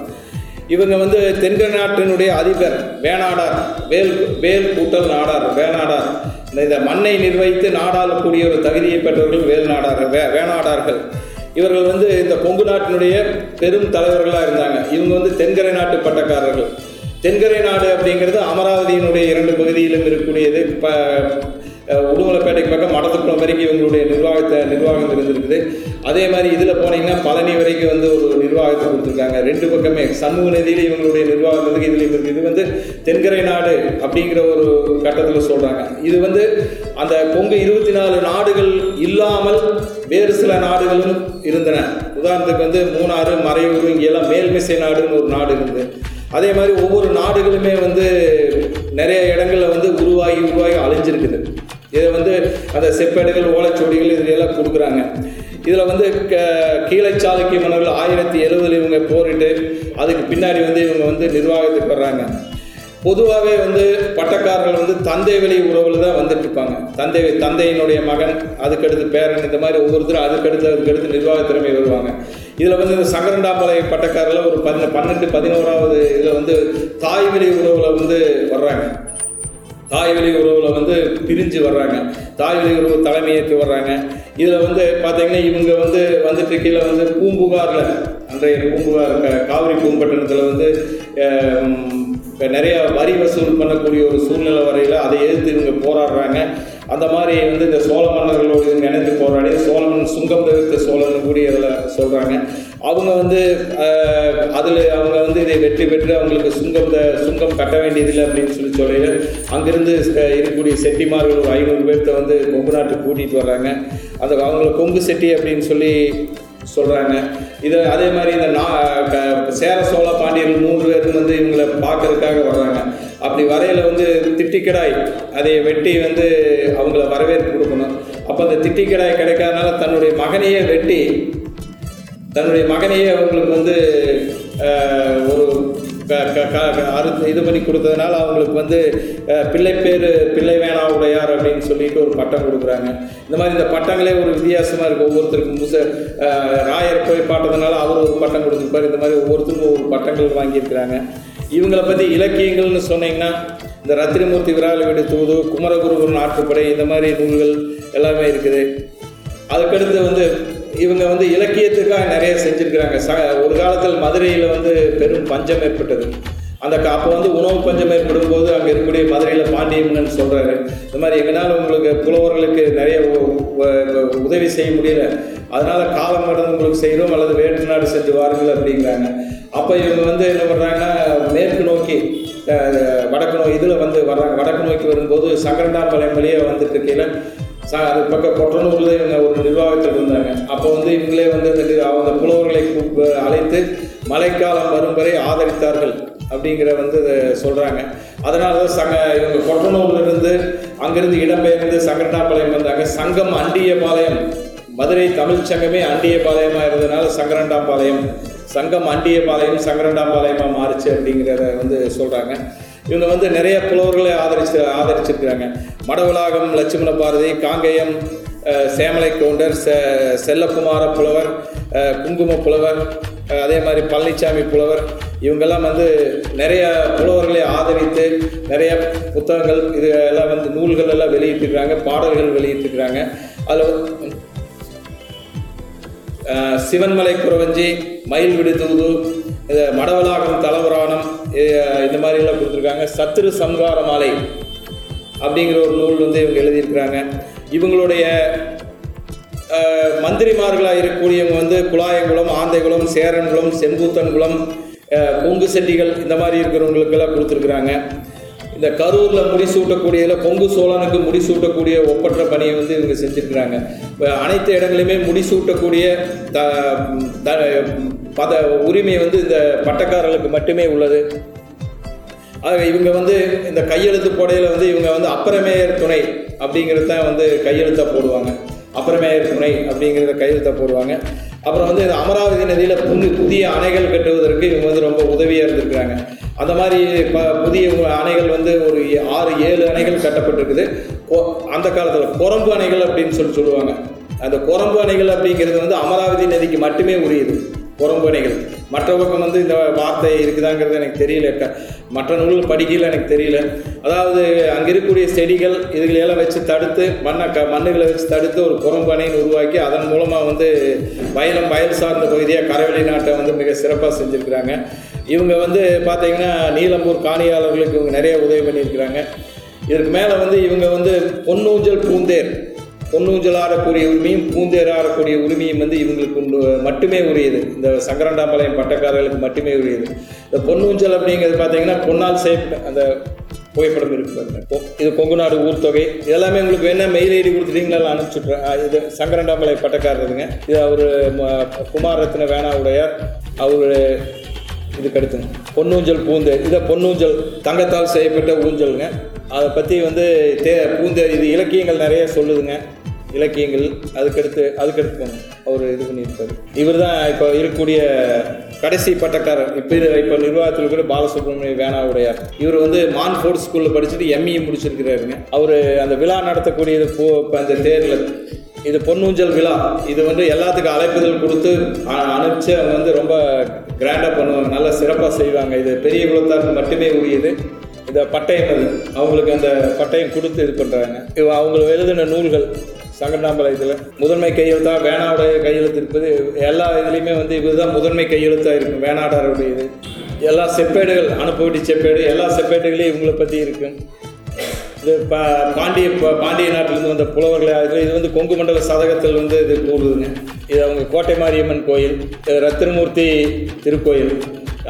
இவங்க வந்து தென்கை நாட்டினுடைய அதிபர் வேணாடார் வேல் வேல் கூட்டல் நாடார் வேணாடார் இந்த- இந்த மண்ணை நிர்வகித்து நாடாளக்கூடிய ஒரு தகுதியை பெற்றவர்கள் வேல் நாடார் வே வேணாடார்கள் இவர்கள் வந்து இந்த கொங்கு நாட்டினுடைய பெரும் தலைவர்களாக இருந்தாங்க. இவங்க வந்து தென்கரை நாட்டு பட்டக்காரர்கள். தென்கரை நாடு அப்படிங்கிறது அமராவதியினுடைய இரண்டு பகுதியிலும் இருக்கக்கூடியது. இப்போ உடுமலைப்பேட்டைக்கு பக்கம் மடத்துக்குளம் வரைக்கும் இவங்களுடைய நிர்வாகத்தை நிர்வாகம் இருந்திருக்குது. அதே மாதிரி இதில் போனீங்கன்னா பழனி வரைக்கும் வந்து ஒரு நிர்வாகத்தை கொடுத்துருக்காங்க. ரெண்டு பக்கமே சமூக நிதியில் இவங்களுடைய நிர்வாகம் இருக்குது இதில் இருக்குது இது வந்து தென்கரை நாடு அப்படிங்கிற ஒரு கட்டத்தில் சொல்கிறாங்க இது வந்து அந்த பொங்கு இருபத்தி நாலு நாடுகள் இல்லாமல் வேறு சில நாடுகளும் இருந்தன. உதாரணத்துக்கு வந்து மூணாறு மறையூர் இங்கெல்லாம் மேல்மிசை நாடுன்னு ஒரு நாடு இருந்தது. அதே மாதிரி ஒவ்வொரு நாடுகளுமே வந்து நிறைய இடங்களில் வந்து உருவாகி உருவாகி அழிஞ்சிருக்குது. இதை வந்து அந்த செப்பேடுகள் ஓலைச்சுவடிகள் எல்லாம் கொடுக்குறாங்க. இதில் வந்து க கீழை சாளுக்கிய மன்னர்கள் ஆயிரத்தி எழுபதில் இவங்க போரிட்டு அதுக்கு பின்னாடி வந்து இவங்க வந்து நிர்வாகத்துக்கு வர்றாங்க. பொதுவாகவே வந்து பட்டக்காரர்கள் வந்து தந்தை வழி உறவில் தான் வந்துட்டு இருப்பாங்க தந்தை தந்தையினுடைய மகன் அதுக்கடுத்து பேரன் இந்த மாதிரி ஒவ்வொருத்தரும் அதுக்கடுத்து அதுக்கடுத்து நிர்வாக திறமை வருவாங்க. இதில் வந்து இந்த சங்கரண்டாம்பாளைய பட்டக்காரில் ஒரு பதின பன்னெண்டு பதினோராவது இதில் வந்து தாய் வழி உறவில் வந்து வர்றாங்க. தாய் வழி உறவில் வந்து பிரிஞ்சு வர்றாங்க. தாய் வழி உறவு தலைமையேற்று வர்றாங்க. இதில் வந்து பார்த்தீங்கன்னா இவங்க வந்து வந்துட்டு கீழே வந்து பூம்புகாரில் அன்றைய பூம்புகார் காவிரி பூம்பட்டினத்தில் வந்து நிறையா வரி வசூல் பண்ணக்கூடிய ஒரு சூழ்நிலை வரையில் அதை எதிர்த்து இவங்க போராடுறாங்க. அந்த மாதிரி வந்து இந்த சோழ மன்னர்களோடு நினைத்து போராடி சோழன் சுங்கம் தவிர்த்த சோழன் கூடி அதில் சொல்கிறாங்க அவங்க வந்து அதில் அவங்க வந்து இதை வெற்றி பெற்று அவங்களுக்கு சுங்கம் த- சுங்கம் கட்ட வேண்டியதில்லை அப்படின்னு சொல்லி சொல்லிட்டு அங்கிருந்து இருக்கக்கூடிய செட்டிமார்கள் ஒரு ஐநூறு பேர்த்த வந்து கொங்கு நாட்டு கூட்டிகிட்டு வர்றாங்க. அந்த அவங்கள கொங்கு செட்டி அப்படின்னு சொல்லி சொல்கிறாங்க இது அதே மாதிரி இந்த நா க- சேர சோழ பாண்டியர்கள் மூன்று பேரும் வந்து இவங்களை பார்க்கறதுக்காக வர்றாங்க. அப்படி வரையில் வந்து திட்டிக்கடாய் அதை வெட்டி வந்து அவங்கள வரவேற்பு கொடுக்கணும். அப்போ அந்த திட்டிக்கடாய் கிடைக்காதனால தன்னுடைய மகனையே வெட்டி தன்னுடைய மகனையே அவங்களுக்கு வந்து ஒரு க- க- க- அறுத்து இது பண்ணி கொடுத்ததுனால அவங்களுக்கு வந்து பிள்ளை பேர் பிள்ளை வேணா உடையார் அப்படின்னு சொல்லிட்டு ஒரு பட்டம் கொடுக்குறாங்க. இந்த மாதிரி இந்த பட்டங்களே ஒரு வித்தியாசமாக இருக்குது ஒவ்வொருத்தருக்கும் முச ராயர் போய் பாட்டதுனால அவர் ஒரு பட்டம் கொடுத்துருப்பார். இந்த மாதிரி ஒவ்வொருத்தருக்கும் ஒவ்வொரு பட்டங்கள் வாங்கியிருக்கிறாங்க. இவங்களை பற்றி இலக்கியங்கள்னு சொன்னீங்கன்னா இந்த ரத்தினமூர்த்தி விரால வீடு தூது குமரகுருகுரு நாட்டுப்படை இந்த மாதிரி நூல்கள் எல்லாமே இருக்குது. அதுக்கடுத்து வந்து இவங்க வந்து இலக்கியத்துக்காக நிறைய செஞ்சுருக்கிறாங்க. ச ஒரு காலத்தில் மதுரையில் வந்து பெரும் பஞ்சம் ஏற்பட்டது. அந்த அப்போ வந்து உணவு பஞ்சம் ஏற்படும் போது அங்கே இருக்கக்கூடிய மதுரையில் பாண்டியம்னு சொல்கிறாரு இந்த மாதிரி எங்களால் உங்களுக்கு புலவர்களுக்கு நிறைய உதவி செய்ய முடியல. அதனால காலம் கடந்து உங்களுக்கு செய்கிறோம் அல்லது வேற்று நாடு சென்று வாருங்கள் அப்படிங்கிறாங்க. அப்போ இவங்க வந்து என்ன பண்ணுறாங்கன்னா மேற்கு நோக்கி வடக்கு நோய் இதில் வந்து வர்றாங்க. வடக்கு நோக்கி வரும்போது சங்கரண்டாம்பாளையம் வழியே வந்துட்டு இருக்கையில் ச அது பக்கம் கொற்றனூரில் இவங்க ஒரு நிர்வாகத்தில் இருந்தாங்க அப்போ வந்து இவங்களே வந்து அந்த அவங்க புலவர்களை கூப்ப- அழைத்து மழைக்காலம் வரும் வரை ஆதரித்தார்கள். அப்படிங்கிற வந்து சொல்கிறாங்க அதனால தான் சங்க இவங்க கொற்றனூர்ல அங்கேருந்து இடம்பெயர்ந்து சங்கரண்டாபாளையம் வந்தாங்க. சங்கம் அண்டியபாளையம் மதுரை தமிழ் சங்கமே அண்டியபாளையமாக இருந்ததுனால சங்கரண்டாம்பாளையம் சங்கம் அண்டியபாளையம் சங்கரண்டாம்பாளையமாக மாறுச்சு அப்படிங்கிறத வந்து சொல்கிறாங்க இவங்க வந்து நிறைய புலவர்களை ஆதரிச்சு ஆதரிச்சிருக்கிறாங்க. மடவளாகம் லட்சுமண பாரதி காங்கேயம் சேமலை கவுண்டர் செ செல்லக்குமார புலவர் குங்கும புலவர் அதே மாதிரி பழனிசாமி புலவர் இவங்கெல்லாம் வந்து நிறைய புலவர்களை ஆதரித்து நிறைய புத்தகங்கள் இது எல்லாம் வந்து நூல்கள் எல்லாம் வெளியிட்டிருக்கிறாங்க பாடல்கள் வெளியிட்டிருக்கிறாங்க. அதில் சிவன்மலை குறவஞ்சி மயில் விடுதூது இது மடவலாகம் தலவராணம் இந்த மாதிரி எல்லாம் கொடுத்துருக்காங்க. சத்துரு சம்ஹார மாலை அப்படிங்கிற ஒரு நூல் வந்து இவங்க எழுதியிருக்கிறாங்க. இவங்களுடைய மந்திரிமார்களாக இருக்கக்கூடியவங்க வந்து குலாயங்குளம் ஆந்தைகுளம் சேரன்குளம் செம்பூத்தன்குளம் கொங்கு செட்டிகள் இந்த மாதிரி இருக்கிறவங்களுக்கெல்லாம் கொடுத்துருக்குறாங்க. இந்த கரூரில் முடிசூட்டக்கூடியதில் கொங்கு சோழனுக்கு முடிசூட்டக்கூடிய ஒப்பற்ற பணியை வந்து இவங்க செஞ்சுருக்கிறாங்க. இப்போ அனைத்து இடங்களிலுமே முடிசூட்டக்கூடிய த த பத உரிமை வந்து இந்த பட்டக்காரர்களுக்கு மட்டுமே உள்ளது. ஆக இவங்க வந்து இந்த கையெழுத்து போடையில் வந்து இவங்க வந்து அப்புறமேயர் துணை அப்படிங்கிறது தான் வந்து கையெழுத்தாக போடுவாங்க. அப்புறமேயர் துணை அப்படிங்கிறத கையெழுத்த போடுவாங்க. அப்புறம் வந்து இந்த அமராவதி நதியில் புது புதிய அணைகள் கட்டுவதற்கு இவங்க வந்து ரொம்ப உதவியாக இருந்திருக்கிறாங்க. அந்த மாதிரி ப புதிய அணைகள் வந்து ஒரு ஆறு ஏழு அணைகள் கட்டப்பட்டிருக்குது. அந்த காலத்தில் குரம்பு அணைகள் அப்படின்னு சொல்லி சொல்லுவாங்க. அந்த குரம்பு அணைகள் அப்படிங்கிறது வந்து அமராவதி நதிக்கு மட்டுமே உரியது. குரம்பு அணைகள். மற்ற பக்கம் வந்து இந்த வார்த்தை இருக்குதாங்கிறது எனக்கு தெரியல. மற்ற நூல்கள் படிக்கல எனக்கு தெரியல. அதாவது அங்கே இருக்கக்கூடிய செடிகள் இதுகளெல்லாம் வச்சு தடுத்து மண்ணை க மண்ணுகளை வச்சு தடுத்து ஒரு குரம்பனைன்னு உருவாக்கி அதன் மூலமாக வந்து வயலம் வயல் சார்ந்த பகுதியாக கரவெளி நாட்டை வந்து மிக சிறப்பாக செஞ்சுருக்கிறாங்க. இவங்க வந்து பார்த்தீங்கன்னா நீலம்பூர் காணியாளர்களுக்கு இவங்க நிறைய உதவி பண்ணியிருக்கிறாங்க. இதற்கு மேலே வந்து இவங்க வந்து பொன்னூஞ்சல் பூந்தேர் பொன்னூஞ்சல் ஆடக்கூடிய உரிமையும் பூந்தேர் ஆடக்கூடிய உரிமையும் வந்து இவங்களுக்கு உண்டு மட்டுமே உரியது. இந்த சங்கரண்டாம்பாளையம் பட்டக்காரர்களுக்கு மட்டுமே உரியது. இந்த பொன்னூஞ்சல் அப்படிங்கிறது பார்த்தீங்கன்னா பொன்னால் சேஃப் அந்த புகைப்படம் இருக்கு இது கொங்குநாடு ஊர் தொகை. இதெல்லாமே உங்களுக்கு வேணால் மெயில் ஐடி கொடுத்துட்டீங்களா நான் அனுப்பிச்சுட்றேன் இது சங்கரண்டாம்பாளையம் பட்டக்காரருங்க. இது அவர் குமாரத்தின வேணா உடையார் அவர் இதுக்கு பொன்னூஞ்சல் பூந்து இதை பொன்னூஞ்சல் தங்கத்தால் செய்யப்பட்ட ஊஞ்சலுங்க. அதை பற்றி வந்து தே பூந்த இது இலக்கியங்கள் நிறைய சொல்லுதுங்க. இலக்கியங்கள். அதுக்கடுத்து அதுக்கடுத்து அவர் இது பண்ணியிருப்பார். இவர் தான் இப்போ இருக்கக்கூடிய கடைசி பட்டக்காரர். இப்போ இப்போ நிர்வாகத்தில் கூட பாலசுப்ரமணிய வேணாவுடையார். இவர் வந்து மான்ஃபோர்ட் ஸ்கூலில் படிச்சுட்டு எம்இ முடிச்சிருக்கிறாருங்க. அவர் அந்த விழா நடத்தக்கூடியது போ இப்போ அந்த தேரில் இது பொன்னூஞ்சல் விழா. இது வந்து எல்லாத்துக்கும் அழைப்புதல் கொடுத்து அனுப்பிச்சு அவங்க வந்து ரொம்ப கிராண்டாக பண்ணுவாங்க. நல்லா சிறப்பாக செய்வாங்க. இது பெரிய குலத்தாருக்கு மட்டுமே உரியது. இந்த பட்டயம் அது அவங்களுக்கு அந்த பட்டயம் கொடுத்து இது பண்ணுறாங்க இவ அவங்க எழுதின நூல்கள் சங்கரநாம்பலயத்தில் முதன்மை கையெழுத்தாக வேணாவுடைய கையெழுத்து இருப்பது எல்லா இதுலேயுமே வந்து இதுதான் முதன்மை கையெழுத்தாக இருக்கும். வேணாடாருடைய இது. எல்லா செப்பேடுகள் அனுப்பவிட்டி செப்பேடு எல்லா செப்பேடுகளையும் இவங்களை பற்றி இருக்கும். இது பா பாண்டிய பாண்டிய நாட்டிலிருந்து வந்த புலவர்களே இது இது வந்து கொங்கு மண்டல சதகத்தில் வந்து இது கூடுதுங்க இது அவங்க கோட்டை மாரியம்மன் கோயில் இது ரத்தினமூர்த்தி திருக்கோயில்.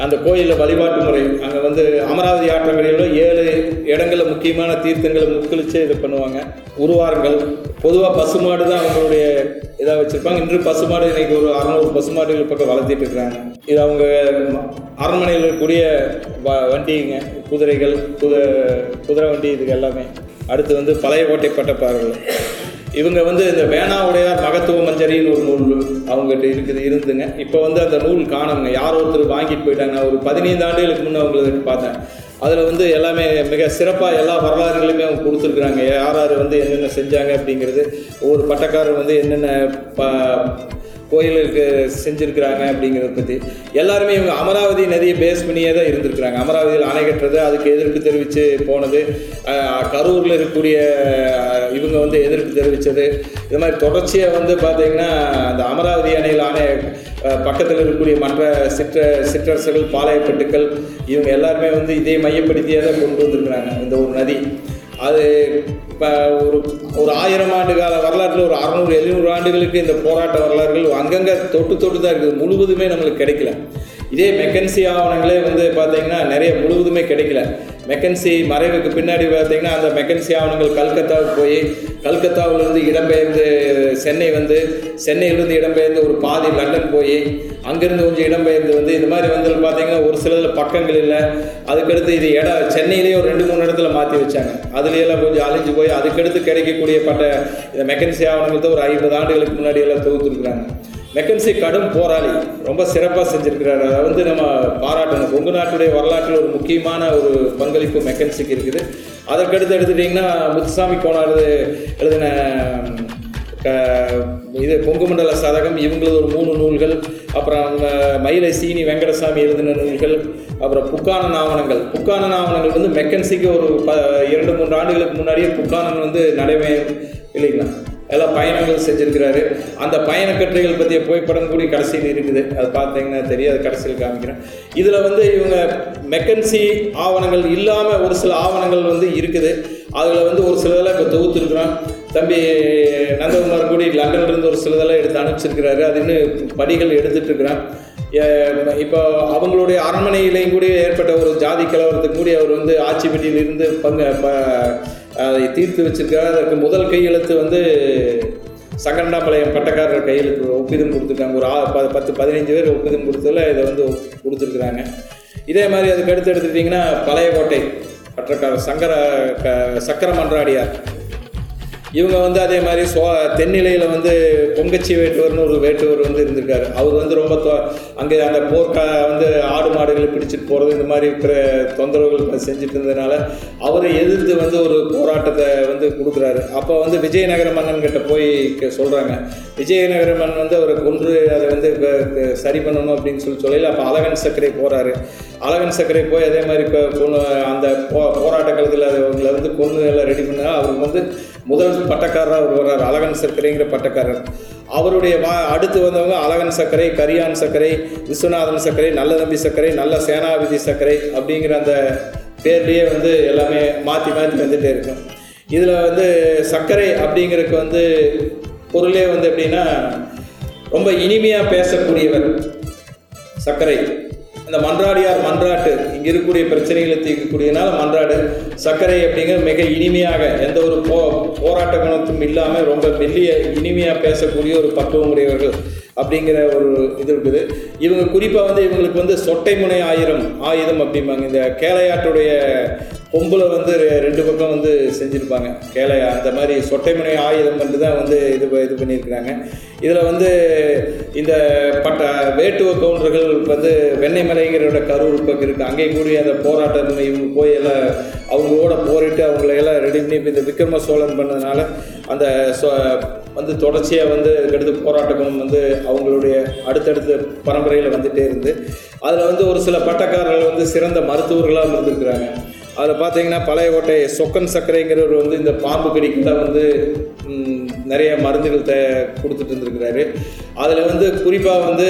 அந்த கோயிலில் வழிபாட்டு முறை. அங்கே வந்து அமராவதி ஆற்றங்கரையில் ஏழு இடங்களில் முக்கியமான தீர்த்தங்களை முக்களிச்சு இது பண்ணுவாங்க. உருவாரங்கள் பொதுவாக பசுமாடு தான் அவங்களுடைய இதாக வச்சுருப்பாங்க. இன்று பசுமாடு இன்றைக்கி ஒரு அறநூறு பசுமாடுகள் பக்கம் வளர்த்திட்டு இருக்கிறாங்க. இது அவங்க அரண்மனையில் இருக்கக்கூடிய வ வண்டிங்க குதிரைகள் குத குதிரை வண்டி இதுக்கு எல்லாமே. அடுத்து வந்து பழைய கோட்டை பட்டப்பார்கள் இவங்க வந்து இந்த வேணாவுடையார் மகத்துவ மஞ்சரின்னு ஒரு நூல் அவங்ககிட்ட இருக்குது இருந்துங்க. இப்போ வந்து அந்த நூல் காணுங்க. யாரோ ஒருத்தர் வாங்கிட்டு போயிட்டாங்க. நான் ஒரு பதினைந்து ஆண்டுகளுக்கு முன்னே அவங்களுக்கு பார்த்தேன். அதில் வந்து எல்லாமே மிக சிறப்பாக எல்லா வரலாறுகளுமே அவங்க கொடுத்துருக்குறாங்க. யார் யார் வந்து என்னென்ன செஞ்சாங்க அப்படிங்கிறது ஒவ்வொரு பட்டக்காரர் வந்து என்னென்ன ப கோயிலுக்கு செஞ்சுருக்கிறாங்க அப்படிங்கிறத பற்றி எல்லாருமே இவங்க அமராவதி நதியை பேஸ் பண்ணியே தான் இருந்திருக்கிறாங்க. அமராவதியில் அணை கட்டுறது அதுக்கு எதிர்ப்பு தெரிவித்து போனது கரூரில் இருக்கக்கூடிய இவங்க வந்து எதிர்ப்பு தெரிவித்தது இது மாதிரி தொடர்ச்சியாக வந்து பார்த்திங்கன்னா அந்த அமராவதி அணையில் அணை பக்கத்தில் இருக்கக்கூடிய மற்ற சிற்ற சிற்றரசுகள் பாளையப்பட்டுக்கள் இவங்க எல்லாருமே வந்து இதே மையப்படுத்தியே தான் கொண்டு வந்திருக்கிறாங்க. இந்த ஒரு நதி. அது இப்போ ஒரு ஒரு ஆயிரம் ஆண்டு கால வரலாற்றில் ஒரு அறநூறு எழுநூறு ஆண்டுகளுக்கு இந்த போராட்ட வரலாறுகள் அங்கங்கே தொட்டு தொட்டு தான் இருக்குது. முழுவதுமே நம்மளுக்கு கிடைக்கல. இதே மெக்கன்சி ஆவணங்களே வந்து பார்த்தீங்கன்னா நிறைய முழுவதுமே கிடைக்கல. மெக்கன்சி மறைவுக்கு பின்னாடி பார்த்தீங்கன்னா அந்த மெக்கன்சி ஆவணங்கள் கல்கத்தாவுக்கு போய் கல்கத்தாவிலிருந்து இடம்பெயர்ந்து சென்னை வந்து சென்னையிலிருந்து இடம்பெயர்ந்து ஒரு பாதி லண்டன் போய் அங்கேருந்து கொஞ்சம் இடம்பெயர்ந்து வந்து இந்த மாதிரி வந்து பார்த்தீங்கன்னா ஒரு சிலதில் பக்கங்கள் இல்லை. அதுக்கடுத்து இது இடம் சென்னையிலேயே ஒரு ரெண்டு மூணு இடத்துல மாற்றி வச்சாங்க. அதுலேயெல்லாம் கொஞ்சம் அழிஞ்சு போய் அதுக்கடுத்து கிடைக்கக்கூடிய பட்ட இந்த மெக்கன்சி ஆவணங்கள் தான் ஒரு ஐம்பது ஆண்டுகளுக்கு முன்னாடி எல்லாம் தொகுத்துருக்குறாங்க. மெக்கன்சி கடும் போராளி. ரொம்ப சிறப்பாக செஞ்சுருக்கிறார். அதை வந்து நம்ம பாராட்டணும். கொங்கு நாட்டுடைய வரலாற்றில் ஒரு முக்கியமான ஒரு பங்களிப்பு மெக்கன்சிக்கு இருக்குது. அதற்கடுத்து எடுத்துட்டிங்கன்னா முத்துசாமி கோனார் எழுதின க- இது கொங்கு மண்டல சதகம். இவங்களது ஒரு மூணு நூல்கள். அப்புறம் மயிலை சீனி வெங்கடசாமி எழுதின நூல்கள். அப்புறம் புக்கானன் ஆவணங்கள் புக்கானன் ஆவணங்கள் வந்து மெக்கன்சிக்கு ஒரு ப இரண்டு மூன்று ஆண்டுகளுக்கு முன்னாடியே புக்கானன் வந்து நடைமை இல்லைங்களா? எல்லாம் பயணங்கள் செஞ்சிருக்கிறாரு. அந்த பயண கட்டுரைகள் பற்றிய புகைப்படம் கூட கடைசியில் இருக்குது. அது பார்த்தீங்கன்னா தெரியும் அது கடைசியில் காமிக்கிறேன். இதில் வந்து இவங்க மெக்கன்சி ஆவணங்கள் இல்லாமல் ஒரு சில ஆவணங்கள் வந்து இருக்குது. அதில் வந்து ஒரு சிலதெல்லாம் இப்போ தொகுத்துருக்குறோம். தம்பி நந்தகுமார் கூடி லண்டன்லேருந்து ஒரு சிலதெல்லாம் எடுத்து அனுப்பிச்சிருக்கிறாரு. அது இன்னும் படிகள் எடுத்துகிட்டு இருக்கிறான். இப்போ அவங்களுடைய அரண்மனையிலையும் கூட ஏற்பட்ட ஒரு ஜாதி கலவரத்துக்கு கூடி அவர் வந்து ஆட்சிப்பட்டியிலிருந்து பங்கு அதை தீர்த்து வச்சிருக்காங்க அதற்கு முதல் கையெழுத்து வந்து சங்கரண்டாபாளையம் பட்டக்காரர் கையெழுத்து ஒப்பிதம் கொடுத்துருக்காங்க. ஒரு ஆ- ப- பத்து பதினைஞ்சு பேர் ஒப்பிதம் கொடுத்ததில் இதை வந்து கொடுத்துருக்குறாங்க. இதே மாதிரி அதுக்கு அடுத்து எடுத்துக்கிட்டிங்கன்னா பழைய கோட்டை பட்டக்காரர் சங்கர க சக்கர மன்றாடியார் இவங்க வந்து அதே மாதிரி சோ தென்னிலையில் வந்து பொங்கச்சி வேட்டுவர்னு ஒரு வேட்டுவர் வந்து இருந்திருக்காரு. அவர் வந்து ரொம்ப தொ- அங்கே அந்த போர்க்கா வந்து ஆடு மாடுகளை பிடிச்சிட்டு போகிறது இந்த மாதிரி இருக்கிற தொந்தரவுகள் செஞ்சுட்டு இருந்ததுனால அவரை எதிர்த்து வந்து ஒரு போராட்டத்தை வந்து கொடுக்குறாரு. அப்போ வந்து விஜயநகர மன்னன் கிட்ட போய் சொல்கிறாங்க விஜயநகர மன்னன் வந்து அவரை கொன்று அதை வந்து சரி பண்ணணும் அப்படின்னு சொல்லி சொல்லல. அப்போ அழகன் சக்கரை போகிறாரு அழகன் சக்கரை போய் அதே மாதிரி இப்போ கொன்னு அந்த போ போராட்ட காலத்தில் அவங்கள வந்து கொன்று எல்லாம் ரெடி பண்ணால் அவருக்கு வந்து முதல் பட்டக்காரராக அவர் வர்றார் அழகன் சர்க்கரைங்கிற பட்டக்காரர். அவருடைய வா அடுத்து வந்தவங்க அழகன் சர்க்கரை கரியான் சர்க்கரை விஸ்வநாதன் சர்க்கரை நல்ல நம்பி சர்க்கரை நல்ல சேனாபதி சர்க்கரை அப்படிங்கிற அந்த பேர்லேயே வந்து எல்லாமே மாற்றி மாற்றி வந்துகிட்டே இருக்கும் இதில் வந்து சர்க்கரை அப்படிங்கிறதுக்கு வந்து பொருளே வந்து எப்படின்னா ரொம்ப இனிமையாக பேசக்கூடியவர் சர்க்கரை இந்த மன்றாடியார் மன்றாட்டு இங்கே இருக்கக்கூடிய பிரச்சனைகளை தீர்க்கக்கூடியனால மன்றாடு சர்க்கரை அப்படிங்கிற மிக இனிமையாக எந்த ஒரு போ போராட்ட குணத்தும் இல்லாமல் ரொம்ப மெல்லிய இனிமையாக பேசக்கூடிய ஒரு பக்குவம் உடையவர்கள் அப்படிங்கிற ஒரு இது இருக்குது. இவங்க குறிப்பாக வந்து இவங்களுக்கு வந்து சொட்டை முனை ஆயிரம் ஆயுதம் அப்படிம்பாங்க. இந்த கேளையாட்டுடைய பொம்பளை வந்து ரெ- ரெண்டு பக்கம் வந்து செஞ்சுருப்பாங்க. கேளையா அந்த மாதிரி சொட்டைமுனை ஆயுதம் வந்து தான் வந்து இது ப- இது பண்ணியிருக்கிறாங்க. இதில் வந்து இந்த பட்ட வேட்டுவ கவுண்டர்கள் வந்து வெண்ணைமலைங்கிறோட கரூர் பக்கம் இருக்குது அங்கேயும் கூடிய அந்த போராட்டம் இவங்க போய் எல்லாம் அவங்களோட போரிட்டு அவங்கள எல்லாம் ரெடி பண்ணி இப்போ இந்த விக்ரம சோழன் பண்ணதுனால அந்த சொ- வந்து தொடர்ச்சியாக வந்து அதுக்கடுத்து போராட்டமும் வந்து அவங்களுடைய அடுத்தடுத்த பரம்பரையில் வந்துகிட்டே இருந்து அதில் வந்து ஒரு சில பட்டக்காரர்கள் வந்து சிறந்த மருத்துவர்களாக இருந்திருக்கிறாங்க. அதில் பார்த்தீங்கன்னா பழைய கோட்டை சொக்கன் சர்க்கரைங்கிறவர் வந்து இந்த பாம்பு கடிக்கெல்லாம் வந்து நிறைய மருந்துகள் த கொடுத்துட்டு இருந்திருக்கிறாரு. அதில் வந்து குறிப்பாக வந்து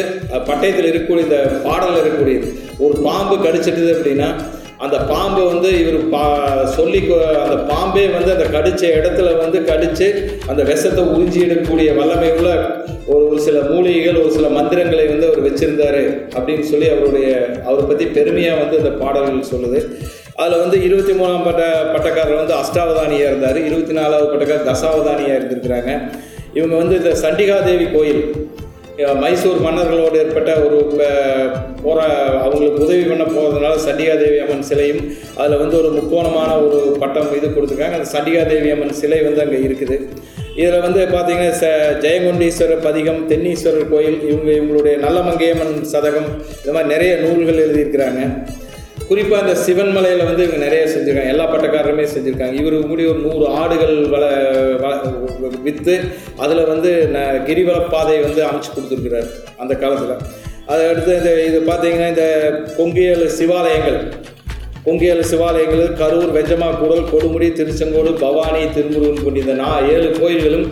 பட்டயத்தில் இருக்கக்கூடிய இந்த பாடலில் இருக்கக்கூடியது. ஒரு பாம்பு கடிச்சிட்டுது அப்படின்னா அந்த பாம்பை வந்து இவர் பா சொல்லி அந்த பாம்பே வந்து அந்த கடித்த இடத்துல வந்து கடித்து அந்த விஷத்தை உறிஞ்சி எடுக்கக்கூடிய வல்லமை உள்ள ஒரு ஒரு சில மூலிகைகள் ஒரு சில மந்திரங்களை வந்து அவர் வச்சுருந்தார் அப்படின்னு சொல்லி அவருடைய அவரை பற்றி பெருமையாக வந்து அந்த பாடல்கள் சொல்லுது. அதில் வந்து இருபத்தி மூணாம் பட்ட பட்டக்காரர் வந்து அஷ்டாவதானியாக இருந்தார். இருபத்தி நாலாவது பட்டக்காரர் தசாவதானியாக இருந்திருக்கிறாங்க. இவங்க வந்து இந்த சண்டிகாதேவி கோயில் மைசூர் மன்னர்களோடு ஏற்பட்ட ஒரு அஹ், போரா அவங்களுக்கு உதவி பண்ண போகிறதுனால சண்டிகாதேவி அம்மன் சிலையும் அதில் வந்து ஒரு முக்கோணமான ஒரு பட்டம் இது கொடுத்துருக்காங்க. அந்த சண்டிகாதேவி அம்மன் சிலை வந்து அங்கே இருக்குது. இதில் வந்து பார்த்தீங்கன்னா ச ஜெயங்கொண்டீஸ்வரர் பதிகம் தென்னீஸ்வரர் கோயில் இவங்க இவங்களுடைய நல்லமங்கையம்மன் சதகம் இந்த மாதிரி நிறைய நூல்கள் எழுதியிருக்கிறாங்க. குறிப்பாக இந்த சிவன் மலையில் வந்து இவங்க நிறைய செஞ்சுருக்காங்க. எல்லா பட்டக்காரருமே செஞ்சுருக்காங்க. இவர் கூடி ஒரு நூறு ஆடுகள் வள விற்று அதில் வந்து ந கிரிவலப்பாதை வந்து அமைச்சு கொடுத்துருக்குறாரு அந்த காலத்தில். அதை அடுத்து இந்த இது பார்த்தீங்கன்னா இந்த பொங்கியல் சிவாலயங்கள். பொங்கியல் சிவாலயங்கள் கரூர் வெஜமா கூடல் கொடுமுடி திருச்செங்கோடு பவானி திருமுருகன் கொண்ட இந்த நா ஏழு கோயில்களும்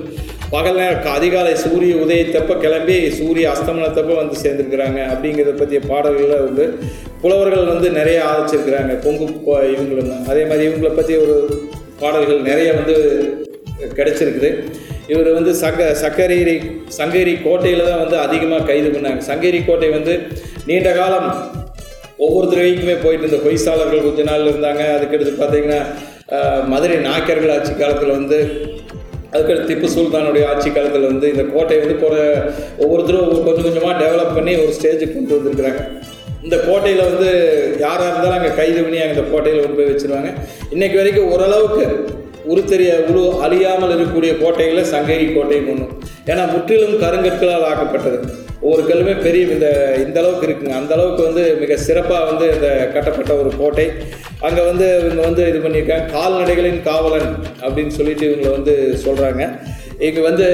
பகல் நேரம் அதிகாலை சூரிய உதயத்தப்ப கிளம்பி சூரிய அஸ்தமனத்தப்ப வந்து சேர்ந்துருக்கிறாங்க அப்படிங்கிறத பற்றிய பாடல்களை வந்து புலவர்கள் வந்து நிறைய ஆதரிச்சிருக்கிறாங்க. கொங்கு இவங்களும். அதே மாதிரி இவங்களை பற்றி ஒரு பாடல்கள் நிறைய வந்து கிடச்சிருக்குது. இவர் வந்து சங்க சக்கரேரி சங்கேரி கோட்டையில் தான் வந்து அதிகமாக கைது பண்ணாங்க. சங்கேரி கோட்டை வந்து நீண்ட காலம் ஒவ்வொரு தடவைக்குமே போயிட்டு இந்த பொய்சாளர்கள் கொஞ்ச நாள் இருந்தாங்க. அதுக்கடுத்து பார்த்திங்கன்னா மதுரை நாயக்கர்கள் ஆட்சி காலத்தில் வந்து அதுக்கடுத்து திப்பு சுல்தானுடைய ஆட்சி காலத்தில் வந்து இந்த கோட்டையை வந்து போகிற ஒவ்வொருத்தரும் கொஞ்சம் கொஞ்சமாக டெவலப் பண்ணி ஒரு ஸ்டேஜுக்கு கொண்டு வந்திருக்கிறாங்க. இந்த கோட்டையில் வந்து யாராக இருந்தாலும் அங்கே கைது பண்ணி அங்கே இந்த கோட்டையில் கொண்டு போய் வச்சிருவாங்க. இன்னைக்கு வரைக்கும் ஓரளவுக்கு உருத்தெரிய உரு அழியாமல் இருக்கக்கூடிய கோட்டைகளில் சங்கேரி கோட்டையும் ஒன்று ஏன்னா முற்றிலும் கருங்கற்களால் ஆக்கப்பட்டது. ஒவ்வொரு கல்லுமே பெரிய இந்த இந்த அளவுக்கு இருக்குங்க. அந்த அளவுக்கு வந்து மிக சிறப்பாக வந்து இந்த கட்டப்பட்ட ஒரு கோட்டை. அங்கே வந்து இவங்க வந்து இது பண்ணியிருக்காங்க கால்நடைகளின் காவலன் அப்படின்னு சொல்லிட்டு இவங்களை வந்து சொல்கிறாங்க இங்கே வந்து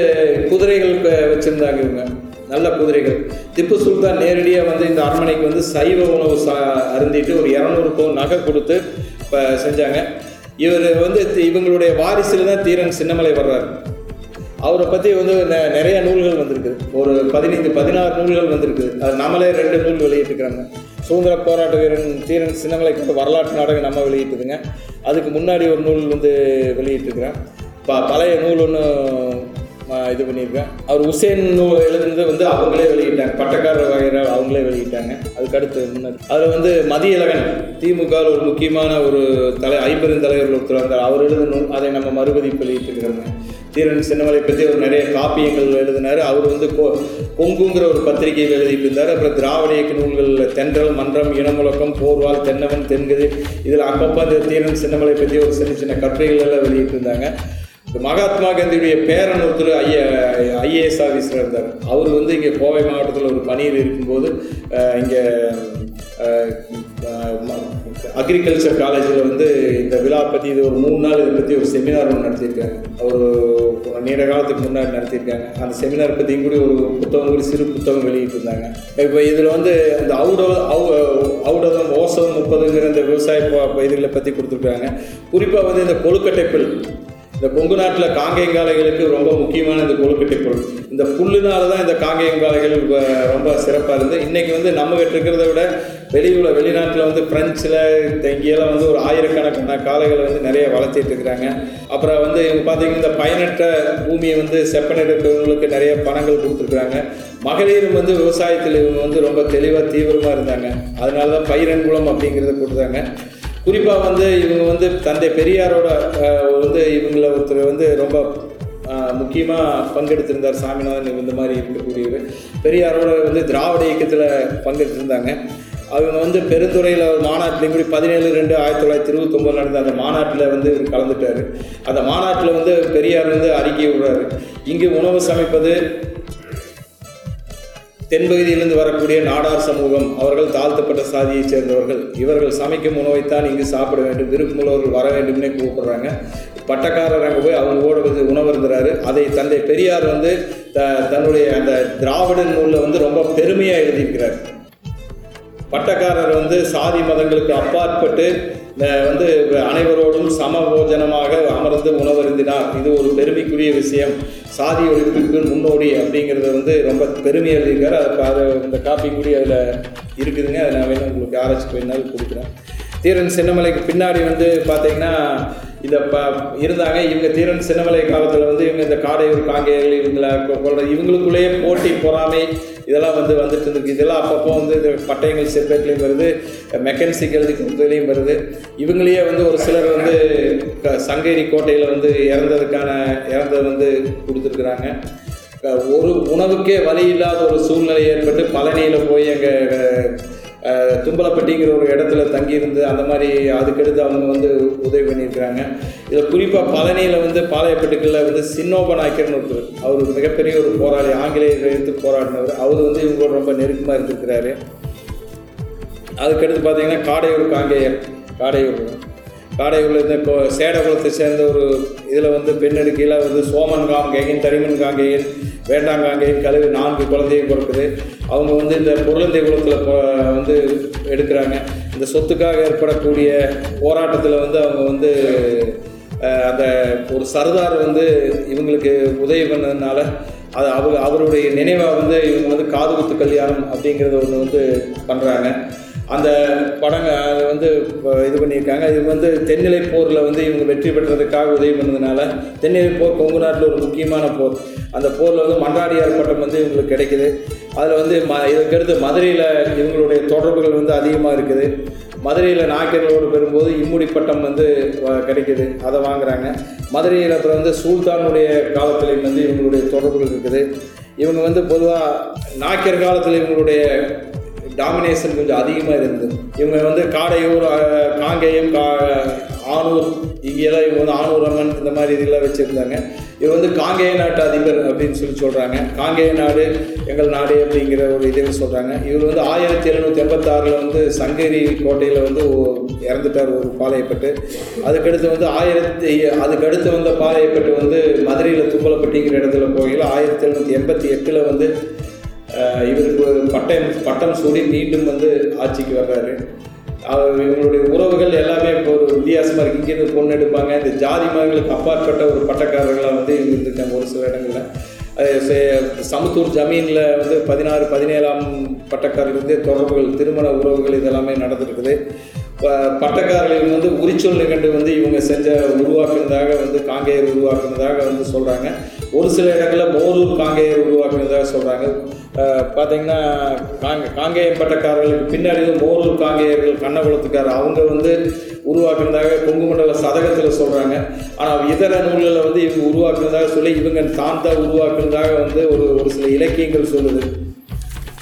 குதிரைகள் வச்சுருந்தாங்க இவங்க. நல்ல குதிரைகள். திப்பு சுல்தான் நேரடியாக வந்து இந்த அரண்மனைக்கு வந்து சைவ உணவு சா அருந்திட்டு ஒரு இரநூறு பவுன் நகை கொடுத்து இப்போ செஞ்சாங்க. இவர் வந்து இவங்களுடைய வாரிசில் தான் தீரன் சின்னமலை வர்றாரு. அவரை பற்றி வந்து நெ- நிறைய நூல்கள் வந்திருக்கு. ஒரு பதினைந்து பதினாறு நூல்கள் வந்திருக்கு. அது நம்மளே ரெண்டு நூல் வெளியிட்டிருக்கிறாங்க. சுதந்திர போராட்ட வீரன் தீரன் சின்னங்களை கொண்ட வரலாற்று நாடகம் நம்ம வெளியிட்டுதுங்க. அதுக்கு முன்னாடி ஒரு நூல் வந்து வெளியிட்டிருக்கிறேன் ப பழைய நூல் ஒன்று இது பண்ணியிருக்கேன் அவர் உசேன் நூல் எழுதுனது வந்து அவங்களே வெளியிட்டாங்க. பட்டக்காரர் வகையறால் அவங்களே வெளியிட்டாங்க. அதுக்கு அடுத்து முன்னாடி. அதில் வந்து மதியழகன் திமுக ஒரு முக்கியமான ஒரு தலை ஐம்பெரும் தலைவர் ஒருத்தர் வந்தார். அவர் எழுதின நூல் அதை நம்ம மறுபதி வெளியிட்டுக்கிறோங்க தீரன் சின்னமலை பற்றி ஒரு நிறைய காப்பியங்கள் எழுதினார். அவர் வந்து கொ கொங்குங்கிற ஒரு பத்திரிகையில் எழுதிட்டு இருந்தார். அப்புறம் திராவிட இயக்க நூல்களில் தென்றல் மன்றம் இனமுழக்கம் போர்வால் தென்னவன் தென்கதி இதில் அப்பப்போ அந்த தீரன் சின்னமலை பற்றி ஒரு சின்ன சின்ன கட்டுரைகள் எல்லாம் வெளியிட்டு இருந்தாங்க. மகாத்மா காந்தியுடைய பேரன் ஒருத்தர் ஐய ஐஏஎஸ் ஆஃபீஸர் இருந்தார். அவர் வந்து இங்கே கோவை மாவட்டத்தில் ஒரு பணியில் இருக்கும்போது இங்கே அக்ரிகல்ச்சர் காலேஜில் வந்து இந்த விழா பற்றி இது ஒரு மூணு நாள் இதை பற்றி ஒரு செமினார் ஒன்று நடத்தியிருக்காங்க. அவர் நீண்ட காலத்துக்கு முன்னாடி நடத்தியிருக்காங்க. அந்த செமினார் பற்றியும் கூட ஒரு புத்தகம் கூட சிறு புத்தகம் வெளியிட்டிருந்தாங்க. இப்போ இதில் வந்து இந்த அவு அவுடதம் ஓசம் முப்பதுங்கிற இந்த விவசாய ப- இதுகளை பற்றி கொடுத்துருக்காங்க. குறிப்பாக வந்து இந்த கொழுக்கட்டை புல். இந்த கொங்கு நாட்டில் காங்கேயங்காலைகளுக்கு ரொம்ப முக்கியமான இந்த கொழுக்கட்டை பொருள். இந்த புல்லுனால தான் இந்த காங்கேயங்காலைகள் ரொம்ப சிறப்பாக இருந்தது இன்றைக்கி வந்து நம்ம கிட்ட இருக்கிறத விட வெளியுள்ள வெளிநாட்டில் வந்து ஃப்ரெஞ்சில் இங்கேயெல்லாம் வந்து ஒரு ஆயிரக்கணக்கான காளைகளை வந்து நிறைய வளர்த்திட்டு இருக்கிறாங்க. அப்புறம் வந்து இவங்க பார்த்தீங்கன்னா இந்த பயனற்ற பூமியை வந்து செப்பனிடுறவங்களுக்கு நிறைய பணங்கள் கொடுத்துருக்குறாங்க. மகளிரும் வந்து விவசாயத்தில் இவங்க வந்து ரொம்ப தெளிவாக தீவிரமாக இருந்தாங்க. அதனால தான் பயிரன்குளம் அப்படிங்கிறத கொடுத்தாங்க குறிப்பாக வந்து இவங்க வந்து தந்தை பெரியாரோட வந்து இவங்கள ஒருத்தர் வந்து ரொம்ப முக்கியமாக பங்கெடுத்திருந்தார் சாமிநாதன் இந்த மாதிரி இருக்கக்கூடியவர். பெரியாரோட வந்து திராவிட இயக்கத்தில் பங்கெடுத்திருந்தாங்க. அவங்க வந்து பெருந்துறையில் ஒரு மாநாட்டிலையும் கூட பதினேழு ரெண்டு ஆயிரத்தி தொள்ளாயிரத்தி இருபத்தொம்பது நடந்த அந்த மாநாட்டில் வந்து இவர் கலந்துட்டார். அந்த மாநாட்டில் வந்து பெரியார் வந்து அறிக்கை விடுறாரு. இங்கே உணவு சமைப்பது தென்பகுதியிலிருந்து வரக்கூடிய நாடார் சமூகம் அவர்கள் தாழ்த்தப்பட்ட சாதியைச் சேர்ந்தவர்கள். இவர்கள் சமைக்கும் உணவைத்தான் இங்கு சாப்பிட வேண்டும் விருப்பமுள்ளவர்கள் வர வேண்டும்னே கூப்பிடுறாங்க. பட்டக்காரர் அங்கே போய் அவங்க கூட வந்து உணவு அதை தந்தை பெரியார் வந்து த தன்னுடைய அந்த திராவிடன் நூலில் வந்து ரொம்ப பெருமையாக எழுதியிருக்கிறார். பட்டக்காரர் வந்து சாதி மதங்களுக்கு அப்பாற்பட்டு வந்து அனைவரோடும் சமபோஜனமாக அமர்ந்து உணவருந்தினார். இது ஒரு பெருமைக்குரிய விஷயம். சாதி ஒழிப்புக்கு முன்னோடி அப்படிங்கிறது வந்து ரொம்ப பெருமையாக எழுதியிருக்காரு. அதை இந்த காப்பி கூடி அதில் இருக்குதுங்க. அதை நான் வேணும் உங்களுக்கு ஆராய்ச்சி போயிருந்தாலும் கொடுக்குறேன். தீரன் சின்னமலைக்கு பின்னாடி வந்து பார்த்தீங்கன்னா இதை ப இருந்தாங்க. இவங்க தீரன் சின்னமலை காலத்தில் வந்து இவங்க இந்த காடையூர் காங்கேயர்கள் இவங்களை கொள்ற இவங்களுக்குள்ளேயே போட்டி பொறாமை இதெல்லாம் வந்து வந்துட்டு இருந்துருக்கு இதெல்லாம் அப்பப்போ வந்து இந்த பட்டயங்கள் செப்பேட்லேயும் வருது. மெக்கன்சிக் எழுதி கொடுத்ததுலேயும் வருது. இவங்களையே வந்து ஒரு சிலர் வந்து சங்கேரி கோட்டையில் வந்து இறந்ததுக்கான இறந்தது வந்து கொடுத்துருக்குறாங்க. ஒரு உணவுக்கே வழி இல்லாத ஒரு சூழ்நிலை ஏற்பட்டு பழனியில் போய் அங்கே தும்பலப்பட்டிங்கிற ஒரு இடத்துல தங்கியிருந்து அந்த மாதிரி அதுக்கடுத்து அவங்க வந்து உதவி பண்ணியிருக்கிறாங்க. இதில் குறிப்பாக பழனியில் வந்து பாளையப்பட்டுக்களில் வந்து சின்னோப நாயக்கர்னு ஒருத்தர் அவர் மிகப்பெரிய ஒரு போராளி ஆங்கிலேயர்கள் எடுத்து போராடினவர். அவர் வந்து இவங்களோட ரொம்ப நெருக்கமாக இருந்திருக்கிறாரு. அதுக்கடுத்து பார்த்தீங்கன்னா காடையூர் காங்கேயர் காடையூர். காடையூரில் இந்த சேடகுலத்தை சேர்ந்த ஒரு இதில் வந்து பெண்ணெடுக்கையில் வந்து சோமன் காங்கேயன் தரிமன் காங்கேயன் வேண்டாங்காங்கேயன் கழுவி நான்கு குழந்தையை பிறக்குது அவங்க வந்து இந்த பொருளந்தை குலத்தில் வந்து எடுக்கிறாங்க. இந்த சொத்துக்காக ஏற்படக்கூடிய போராட்டத்தில் வந்து அவங்க வந்து அந்த ஒரு சர்தார் வந்து இவங்களுக்கு உதவி பண்ணதுனால அது அவர் அவருடைய நினைவாக வந்து இவங்க வந்து காதுகுத்து கல்யாணம் அப்படிங்கிறத ஒன்று வந்து பண்ணுறாங்க அந்த படங்கள் அதை வந்து இது பண்ணியிருக்காங்க. இது வந்து தென்னிலை போரில் வந்து இவங்க வெற்றி பெற்றதுக்காக உதவி பண்ணதுனால தென்னிலை போர் கொங்கு நாட்டில் ஒரு முக்கியமான போர். அந்த போரில் வந்து மன்றாடியார் பட்டம் வந்து இவங்களுக்கு கிடைக்குது. அதில் வந்து ம இதுக்கடுத்து மதுரையில் இவங்களுடைய தொடர்புகள் வந்து அதிகமாக இருக்குது. மதுரையில் நாயக்கர்களோடு பெறும்போது இம்முடி பட்டம் வந்து கிடைக்கிது கிடைக்குது. அதை வாங்குறாங்க. மதுரையில் அப்புறம் வந்து சுல்தானுடைய காலத்துலேயும் வந்து இவங்களுடைய தொடர்புகள் இருக்குது. இவங்க வந்து பொதுவாக நாயக்கர் காலத்தில் இவங்களுடைய டாமினேஷன் கொஞ்சம் அதிகமாக இருந்தது. இவங்க வந்து காடையூர் காங்கேயம் கா ஆனூர் இங்கேயெல்லாம் இவங்க வந்து ஆனூர் அம்மன் இந்த மாதிரி இதெல்லாம் வச்சுருந்தாங்க. இவர் வந்து காங்கேய நாட்டு அதிபர் அப்படின்னு சொல்லி சொல்கிறாங்க காங்கேய நாடு எங்கள் நாடு அப்படிங்கிற ஒரு இதுன்னு சொல்கிறாங்க இவர் வந்து ஆயிரத்தி எழுநூற்றி எண்பத்தாறில் வந்து சங்கேரி கோட்டையில் வந்து இறந்துட்டார் ஒரு பாளையப்பட்டு. அதுக்கடுத்து வந்து ஆயிரத்தி அதுக்கடுத்து வந்த பாளையப்பட்டு வந்து மதுரையில் தும்பலப்பட்டிங்கிற இடத்துல போகையில் ஆயிரத்தி எழுநூற்றி எண்பத்தி எட்டில் வந்து இவருக்கு ஒரு பட்டம் பட்டம் சூடி மீண்டும் வந்து ஆட்சிக்கு வர்றாரு. அவர் இவங்களுடைய உறவுகள் எல்லாமே இப்போ ஒரு வித்தியாசமாக இருக்குது இங்கேருந்து பொண்ணு எடுப்பாங்க. இந்த ஜாதி மதங்களுக்கு அப்பாற்பட்ட ஒரு பட்டக்காரர்களாக வந்து இவங்க இருந்திருக்காங்க ஒரு சில இடங்களில். அது சே- சமத்தூர் ஜமீனில் வந்து பதினாறு பதினேழாம் பட்டக்காரர்களுக்கு தொடர்புகள் திருமண உறவுகள் இதெல்லாமே நடந்திருக்குது. ப- பட்டக்காரர்கள் வந்து உரிச்சொல் நிகண்டு வந்து இவங்க செஞ்ச உருவாக்குனதாக வந்து காங்கேயர் உருவாக்குனதாக வந்து சொல்கிறாங்க ஒரு சில இடங்களில் மோரூர் காங்கேயர் உருவாக்குனதாக சொல்கிறாங்க பார்த்தீங்கன்னா காங்க காங்கேயம் பட்டக்காரர்களுக்கு பின்னாடி மோரூர் காங்கேயர்கள் கண்ணகுளத்துக்கார் அவங்க வந்து உருவாக்குனதாக கொங்கு மண்டல சதகத்தில் சொல்கிறாங்க ஆனால் இதர நூல்களில் வந்து இவங்க உருவாக்குனதாக சொல்லி இவங்க தான் தான் உருவாக்குனதாக வந்து ஒரு ஒரு சில இலக்கியங்கள் சொல்லுது.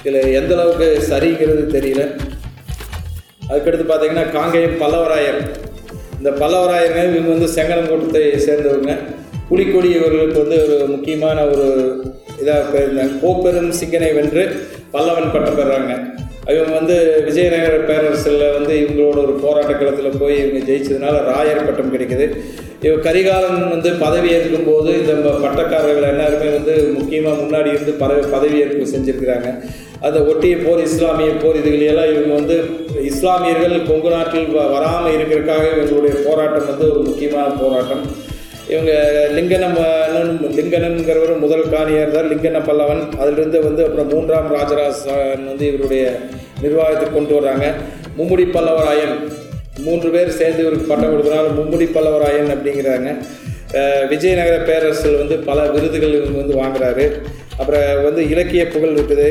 இதில் எந்த அளவுக்கு சரிங்கிறது தெரியல. அதுக்கடுத்து பார்த்தீங்கன்னா காங்கேயம் பல்லவராயர். இந்த பல்லவராயருங்க இவங்க வந்து செங்கனங்கோட்டத்தை சேர்ந்தவங்க. புலிக்கொடி இவர்களுக்கு வந்து ஒரு முக்கியமான ஒரு இதாக போயிருந்தாங்க கோப்பெரும் சிங்கனை வென்று பல்லவன் பட்டம் பெறாங்க. இவங்க வந்து விஜயநகர பேரரசில் வந்து இவங்களோட ஒரு போராட்ட களத்தில் போய் இவங்க ஜெயிச்சதுனால ராயர் பட்டம் கிடைக்குது. இவ கரிகாலன் வந்து பதவி ஏற்கும் போது இந்த பட்டக்காரர்கள் எல்லாருமே வந்து முக்கியமாக முன்னாடி இருந்து பதவி பதவி ஏற்பு செஞ்சுருக்கிறாங்க. அதை ஒட்டிய போர் இஸ்லாமிய போர் இதுகளையெல்லாம் இவங்க வந்து இஸ்லாமியர்கள் கொங்கு நாட்டில் வ- வராமல் இருக்கிறதுக்காக இவங்களுடைய போராட்டம் வந்து ஒரு முக்கியமான போராட்டம். இவங்க லிங்கனம் லிங்கனம்ங்கிறவர் முதல் காணியார் தான் லிங்கன பல்லவன். அதிலிருந்து வந்து அப்புறம் மூன்றாம் ராஜராஜன் வந்து இவருடைய நிர்வாகத்தை கொண்டு வர்றாங்க. மும்முடி பல்லவராயன். மூன்று பேர் சேர்ந்து இவருக்கு பட்டம் கொடுத்தனால மும்முடி பல்லவராயன் அப்படிங்கிறாங்க. விஜயநகர பேரரசில் வந்து பல விருதுகள் இவங்க வந்து வாங்குறாரு. அப்புறம் வந்து இலக்கிய புகழ் இருக்குது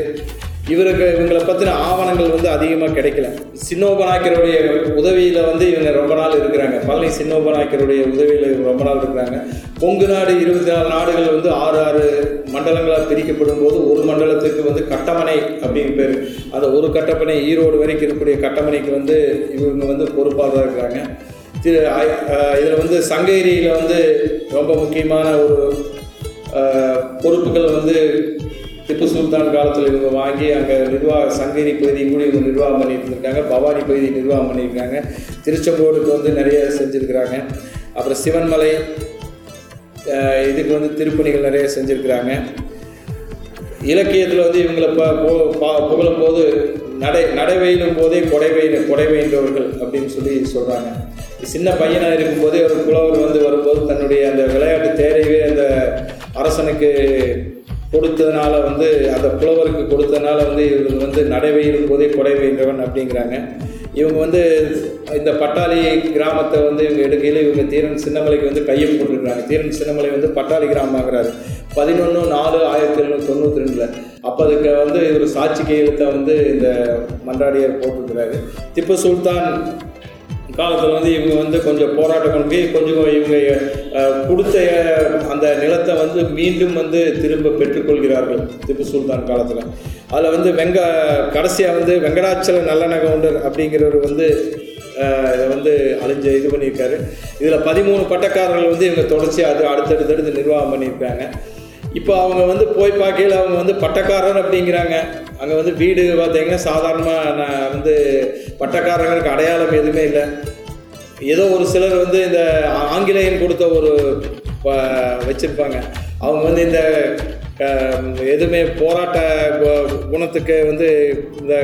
இவருக்கு இவங்களை பற்றின ஆவணங்கள் வந்து அதிகமாக கிடைக்கல. சின்னோபநாயக்கருடைய உதவியில் வந்து இவங்க ரொம்ப நாள் இருக்கிறாங்க. பழனி சின்னோபநாயக்கருடைய உதவியில் ரொம்ப நாள் இருக்கிறாங்க. கொங்கு நாடு இருபத்தி நாலு நாடுகள் வந்து ஆறு ஆறு மண்டலங்களாக பிரிக்கப்படும் போது ஒரு மண்டலத்துக்கு வந்து கட்டமனை அப்படின்னு பேர். அந்த ஒரு கட்டப்பனை ஈரோடு வரைக்கும் இருக்கக்கூடிய கட்டமனைக்கு வந்து இவங்க வந்து பொறுப்பாக தான் இருக்கிறாங்க. திரு இதில் வந்து சங்ககிரியில் வந்து ரொம்ப முக்கியமான ஒரு பொறுப்புகள் வந்து திப்பு சுல்தான் காலத்தில் இவங்க வாங்கி அங்கே நிர்வாக சங்ககிரி பகுதி கூட இவங்க நிர்வாகம் பண்ணிட்டு இருக்காங்க பவானி பகுதி நிர்வாகம் பண்ணியிருக்காங்க. திருச்செங்கோடுக்கு வந்து நிறைய செஞ்சுருக்கிறாங்க. அப்புறம் சிவன்மலை இதுக்கு வந்து திருப்பணிகள் நிறைய செஞ்சுருக்கிறாங்க. இலக்கியத்தில் வந்து இவங்களை ப பு- பா- புகழும் போது நடை நடை வெயிலும் போதே கொடை வெயில் கொடை வெயின்றவர்கள் அப்படின்னு சொல்லி சொல்கிறாங்க சின்ன பையனாக இருக்கும்போதே ஒரு புலவர் வந்து வரும்போது தன்னுடைய அந்த விளையாட்டு தேரையவே அந்த அரசனுக்கு கொடுத்ததுனால வந்து அந்த புலவருக்கு கொடுத்ததுனால வந்து இவங்க வந்து நடைவெயிலும் போதே கொடை வெயின்றவன் அப்படிங்கிறாங்க. இவங்க வந்து இந்த பட்டாளி கிராமத்தை வந்து இவங்க எடுக்கையில் இவங்க தீரன் சின்னமலைக்கு வந்து கையை போட்டுருக்குறாங்க. தீரன் சின்னமலை வந்து பட்டாளி கிராமங்கிறாரு. பதினொன்று நாலு ஆயிரத்தி எழுநூற்றி தொண்ணூற்றி ரெண்டில். அப்போ அதுக்கு வந்து இவர் சாட்சி கையெழுத்தை வந்து இந்த மன்றாடியார் போட்டிருக்கிறாரு. திப்பு சுல்தான் காலத்தில் வந்து இவங்க வந்து கொஞ்சம் போராட்டம் கொண்டு போய் கொஞ்சம் இவங்க கொடுத்த அந்த நிலத்தை வந்து மீண்டும் வந்து திரும்ப பெற்றுக்கொள்கிறார்கள். திப்பு சுல்தான் காலத்தில். அதில் வந்து வெங்க கடைசியாக வந்து வெங்கடாச்சல நல்லநகவுண்டர் அப்படிங்கிறவர் வந்து இதை வந்து அழிஞ்ச இது பண்ணியிருக்காரு. இதில் பதிமூணு பட்டக்காரர்கள் வந்து இவங்க தொடர்ச்சி அது அடுத்தடுத்தடுத்து நிர்வாகம் பண்ணியிருக்காங்க. இப்போ அவங்க வந்து போய் பார்க்கையில் அவங்க வந்து பட்டக்காரர் அப்படிங்கிறாங்க. அங்கே வந்து வீடு பார்த்தீங்கன்னா சாதாரணமாக நான் வந்து பட்டக்காரங்களுக்கு அடையாளம் எதுவுமே இல்லை. ஏதோ ஒரு சிலர் வந்து இந்த ஆங்கிலேயம் ஆங்கிலேயன் கொடுத்த ஒரு வச்சுருப்பாங்க. அவங்க வந்து இந்த எதுவுமே போராட்ட குணத்துக்கு வந்து இந்த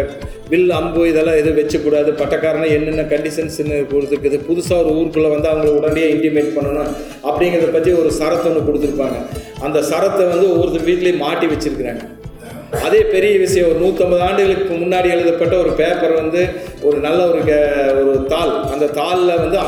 வில் அம்பு இதெல்லாம் எதுவும் வச்சக்கூடாது. பட்டக்காரனை என்னென்ன கண்டிஷன்ஸ்னு கொடுத்துருக்குது. புதுசாக ஒரு ஊருக்குள்ளே வந்து அவங்கள உடனே இன்டிமேட் பண்ணணும் அப்படிங்கிறத பற்றி ஒரு சரத்து ஒன்று கொடுத்துருப்பாங்க. அந்த சரத்தை வந்து ஒவ்வொருத்தர் வீட்லேயும் மாட்டி வச்சிருக்கிறாங்க. அதே பெரிய விஷயம் ஒரு நூற்றம்பது ஆண்டுகளுக்கு முன்னாடி எழுதப்பட்ட ஒரு பேப்பர் வந்து ஒரு நல்ல ஒரு க- ஒரு தாள். அந்த தாளில் வந்து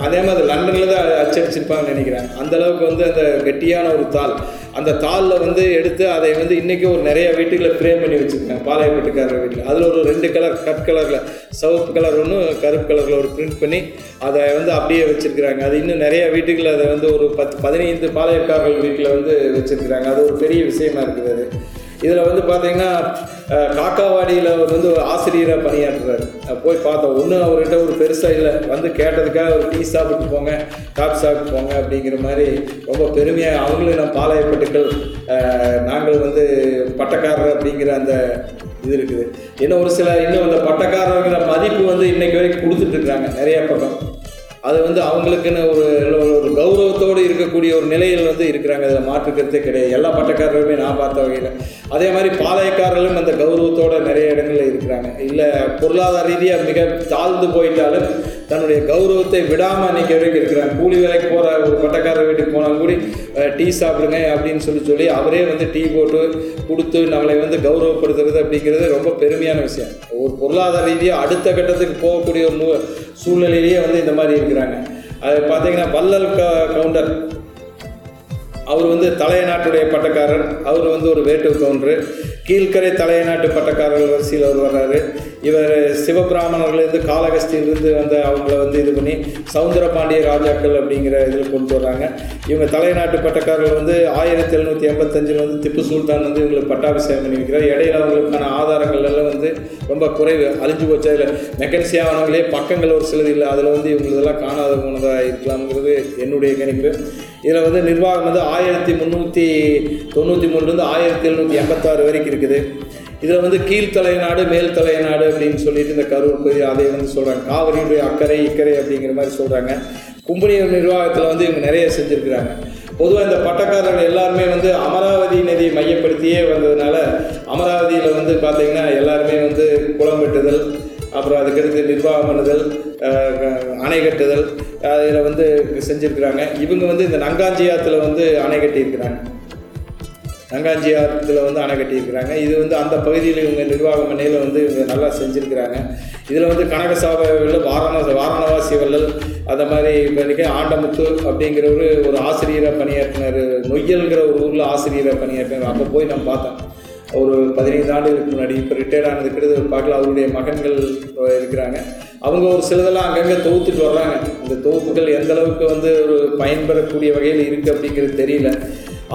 அதே மாதிரி லண்டனில் தான் அச்சடிச்சிருப்பாங்கன்னு நினைக்கிறேன். அந்த அளவுக்கு வந்து அந்த கெட்டியான ஒரு தாள். அந்த தாளில் வந்து எடுத்து அதை வந்து இன்றைக்கி ஒரு நிறைய வீட்டுகளை ஃப்ரேம் பண்ணி வச்சுருக்காங்க. பாளையப்பட்டுக்காரர் வீட்டில். அதில் ஒரு ரெண்டு கலர் கட் கலரில் சிவப்பு கலர் ஒன்று கருப்பு கலரில் ஒரு பிரிண்ட் பண்ணி அதை வந்து அப்படியே வச்சுருக்குறாங்க. அது இன்னும் நிறைய வீட்டுகளில் அதை வந்து ஒரு பத்து பதினைந்து பாளையக்காரர்கள் வீட்டில் வந்து வச்சுருக்குறாங்க. அது ஒரு பெரிய விஷயமா இருக்குது அது. இதில் வந்து பார்த்தீங்கன்னா காக்காவாடியில் அவர் வந்து ஒரு ஆசிரியராக பணியாற்றுறாரு. போய் பார்த்தோம். ஒன்றும் அவர்கிட்ட ஒரு பெருசாக இல்லை. வந்து கேட்டதுக்காக ஒரு டீ சாப்பிட்டு போங்க காஃபி சாப்பிட்டு போங்க அப்படிங்கிற மாதிரி ரொம்ப பெருமையாக அவங்களும் நம்ம பாளையப்பட்டுக்கள் நாங்கள் வந்து பட்டக்காரர் அப்படிங்கிற அந்த இது இருக்குது. இன்னும் ஒரு சில இன்னும் அந்த பட்டக்காரங்கிற மதிப்பு வந்து இன்றைக்கு வரைக்கும் கொடுத்துட்டு இருக்காங்க பக்கம். அது வந்து அவங்களுக்குன்னு ஒரு ஒரு- கௌரவத்தோடு இருக்கக்கூடிய ஒரு நிலையில் வந்து இருக்கிறாங்க. அதில் மாற்றுக்கிறதே கிடையாது. எல்லா பட்டக்காரர்களுமே நான் பார்த்த வகையில். அதே மாதிரி பாளையக்காரர்களும் அந்த கௌரவத்தோட நிறைய இடங்களில் இருக்கிறாங்க. இல்லை பொருளாதார ரீதியாக மிக தாழ்ந்து போயிட்டாலும் தன்னுடைய கௌரவத்தை விடாமல் இன்னைக்கு வரைக்கும் இருக்கிறாங்க கூலி வேலைக்கு போகிற ஒரு பட்டக்காரர் வீட்டுக்கு போனாலும் கூட டீ சாப்பிடுங்க அப்படின்னு சொல்லி சொல்லி அவரே வந்து டீ போட்டு கொடுத்து நம்மளை வந்து கௌரவப்படுத்துறது அப்படிங்கிறது ரொம்ப பெருமையான விஷயம். ஒரு பொருளாதார ரீதியாக அடுத்த கட்டத்துக்கு போகக்கூடிய ஒரு சூழ்நிலையிலேயே வந்து இந்த மாதிரி இருக்கிறாங்க. அது பார்த்தீங்கன்னா வல்லல் க கவுண்டர். அவர் வந்து தலையநாட்டுடைய பட்டக்காரர். அவர் வந்து ஒரு வேட்டு கவுண்டரு. கீழ்க்கரை தலைநாட்டு பட்டக்காரர்கள் வரிசையில் அவர் வர்றாரு. இவர் சிவபிராமணர்லேருந்து காலகஸ்தியிலிருந்து வந்த அவங்கள வந்து இது பண்ணி சவுந்தர பாண்டிய ராஜாக்கள் அப்படிங்கிற இதில் கொண்டு வர்றாங்க. இவங்க தலைநாட்டு பட்டக்காரர்கள் வந்து ஆயிரத்தி எழுநூற்றி எண்பத்தஞ்சில் வந்து திப்பு சுல்தான் வந்து இவங்களுக்கு பட்டாபிஷேகம் பண்ணி வைக்கிறார். இடையில அவங்களுக்கான ஆதாரங்கள் எல்லாம் வந்து ரொம்ப குறைவு அழிஞ்சு போச்சு. அதில் மெக்கன்சி ஆனவங்களே பக்கங்கள் ஒரு சிலது இல்லை. அதில் வந்து இவங்களதெல்லாம் காணாத போனதாக இருக்கலாம்ங்கிறது என்னுடைய கணிப்பு. இதில் வந்து நிர்வாகம் வந்து ஆயிரத்தி முந்நூற்றி தொண்ணூற்றி மூணுலேருந்து ஆயிரத்தி எழுநூற்றி எண்பத்தாறு வரைக்கும் இருக்குது. இதில் வந்து கீழ்த்தலைநாடு மேல் தலைநாடு அப்படின்னு சொல்லிட்டு இந்த கரூர் பகுதி அதை வந்து சொல்கிறாங்க காவிரியுடைய அக்கறை இக்கரை அப்படிங்கிற மாதிரி சொல்கிறாங்க கும்பனியூர் நிர்வாகத்தில் வந்து இவங்க நிறைய செஞ்சுருக்கிறாங்க. பொதுவாக இந்த பட்டக்காரர்கள் எல்லாருமே வந்து அமராவதி நதியை மையப்படுத்தியே வந்ததுனால அமராவதியில் வந்து பார்த்திங்கன்னா எல்லாருமே வந்து குளம் வெட்டுதல் அப்புறம் அதுக்கடுத்து நிர்வாகம் பண்ணுதல் அணை கட்டுதல் அதில் வந்து செஞ்சுருக்கிறாங்க. இவங்க வந்து இந்த நங்காஞ்சியாத்தில் வந்து அணை கட்டியிருக்கிறாங்க. நங்காஞ்சியாத்தில் வந்து அணை கட்டியிருக்கிறாங்க. இது வந்து அந்த பகுதியில் இவங்க நிர்வாக மனையில் வந்து இவங்க நல்லா செஞ்சுருக்கிறாங்க. இதில் வந்து கனகசாப வள்ளல் வாரண வாரணவாசி வள்ளல் அந்த மாதிரி இப்போ ஆண்டமுத்து அப்படிங்கிறவர் ஒரு ஆசிரியராக பணியாற்றினார். நொய்யல்ங்கிற ஒரு ஊரில் ஆசிரியரை பணியாற்றினார். அப்போ போய் நான் பார்த்தேன் ஒரு பதினைந்து ஆண்டுகளுக்கு முன்னாடி இப்போ ரிட்டையர்ட் ஆனது கிட்ட பார்க்கல அவருடைய மகன்கள் இருக்கிறாங்க. அவங்க ஒரு சிலதெல்லாம் அங்கங்கே தொகுத்துட்டு வர்றாங்க. இந்த தொகுப்புகள் எந்த அளவுக்கு வந்து ஒரு பயன்பெறக்கூடிய வகையில் இருக்குது அப்படிங்கிறது தெரியல.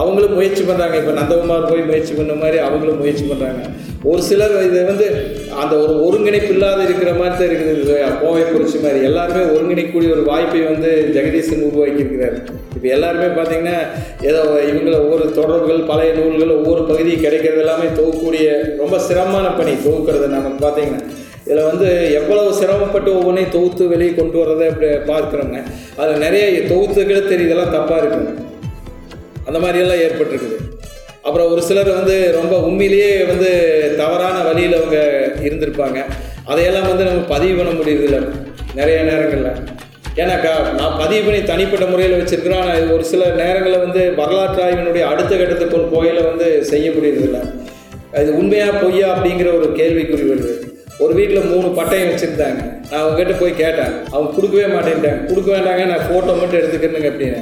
அவங்களும் முயற்சி பண்ணுறாங்க இப்போ நந்தகுமார் போய் முயற்சி பண்ண மாதிரி அவங்களும் முயற்சி பண்ணுறாங்க ஒரு சிலர் இது வந்து அந்த ஒரு ஒருங்கிணைப்பு இல்லாத இருக்கிற மாதிரி தான் இருக்குது. கோவை குறிச்சி மாதிரி. எல்லாருமே ஒருங்கிணைக்கக்கூடிய ஒரு வாய்ப்பை வந்து ஜெகதீசன் உருவாக்கி இருக்கிறார் இப்போ எல்லாருமே பார்த்தீங்கன்னா ஏதோ இவங்கள ஒவ்வொரு தொடர்புகள் பழைய நூல்கள் ஒவ்வொரு பகுதியும் கிடைக்கிறது எல்லாமே தொகுக்கக்கூடிய ரொம்ப சிரமமான பணி தொகுக்கிறது நம்ம பார்த்தீங்கன்னா இதில் வந்து எவ்வளவு சிரமப்பட்டு ஒவ்வொன்றையும் தொகுத்து வெளியே கொண்டு வர்றதை அப்படி பார்க்குறோங்க. அதில் நிறைய தொகுத்துக்களே தெரியுதெல்லாம் தப்பாக இருக்கும். அந்த மாதிரியெல்லாம் ஏற்பட்டிருக்குது. அப்புறம் ஒரு சிலர் வந்து ரொம்ப உண்மையிலேயே வந்து தவறான வழியில் அவங்க இருந்திருப்பாங்க. அதையெல்லாம் வந்து நம்ம பதிவு பண்ண முடியுறதில்ல நிறைய நேரங்களில். ஏன்னாக்கா நான் பதிவு பண்ணி தனிப்பட்ட முறையில் வச்சுருக்கிறோம் ஆனால் இது ஒரு சில நேரங்களில் வந்து வரலாற்று ஆய்வினுடைய அடுத்த கட்டத்துக்கு ஒரு போயில வந்து செய்ய முடியறதில்ல. அது உண்மையாக பொய்யா அப்படிங்கிற ஒரு கேள்விக்குறி வருது. ஒரு வீட்டில் மூணு பட்டயம் வச்சுருந்தாங்க. நான் அவங்ககிட்ட போய் கேட்டேன். அவங்க கொடுக்கவே மாட்டேன்ட்டாங்க. கொடுக்க வேண்டாங்க நான் ஃபோட்டோ மட்டும் எடுத்துக்கிறேனுங்க அப்படின்னு.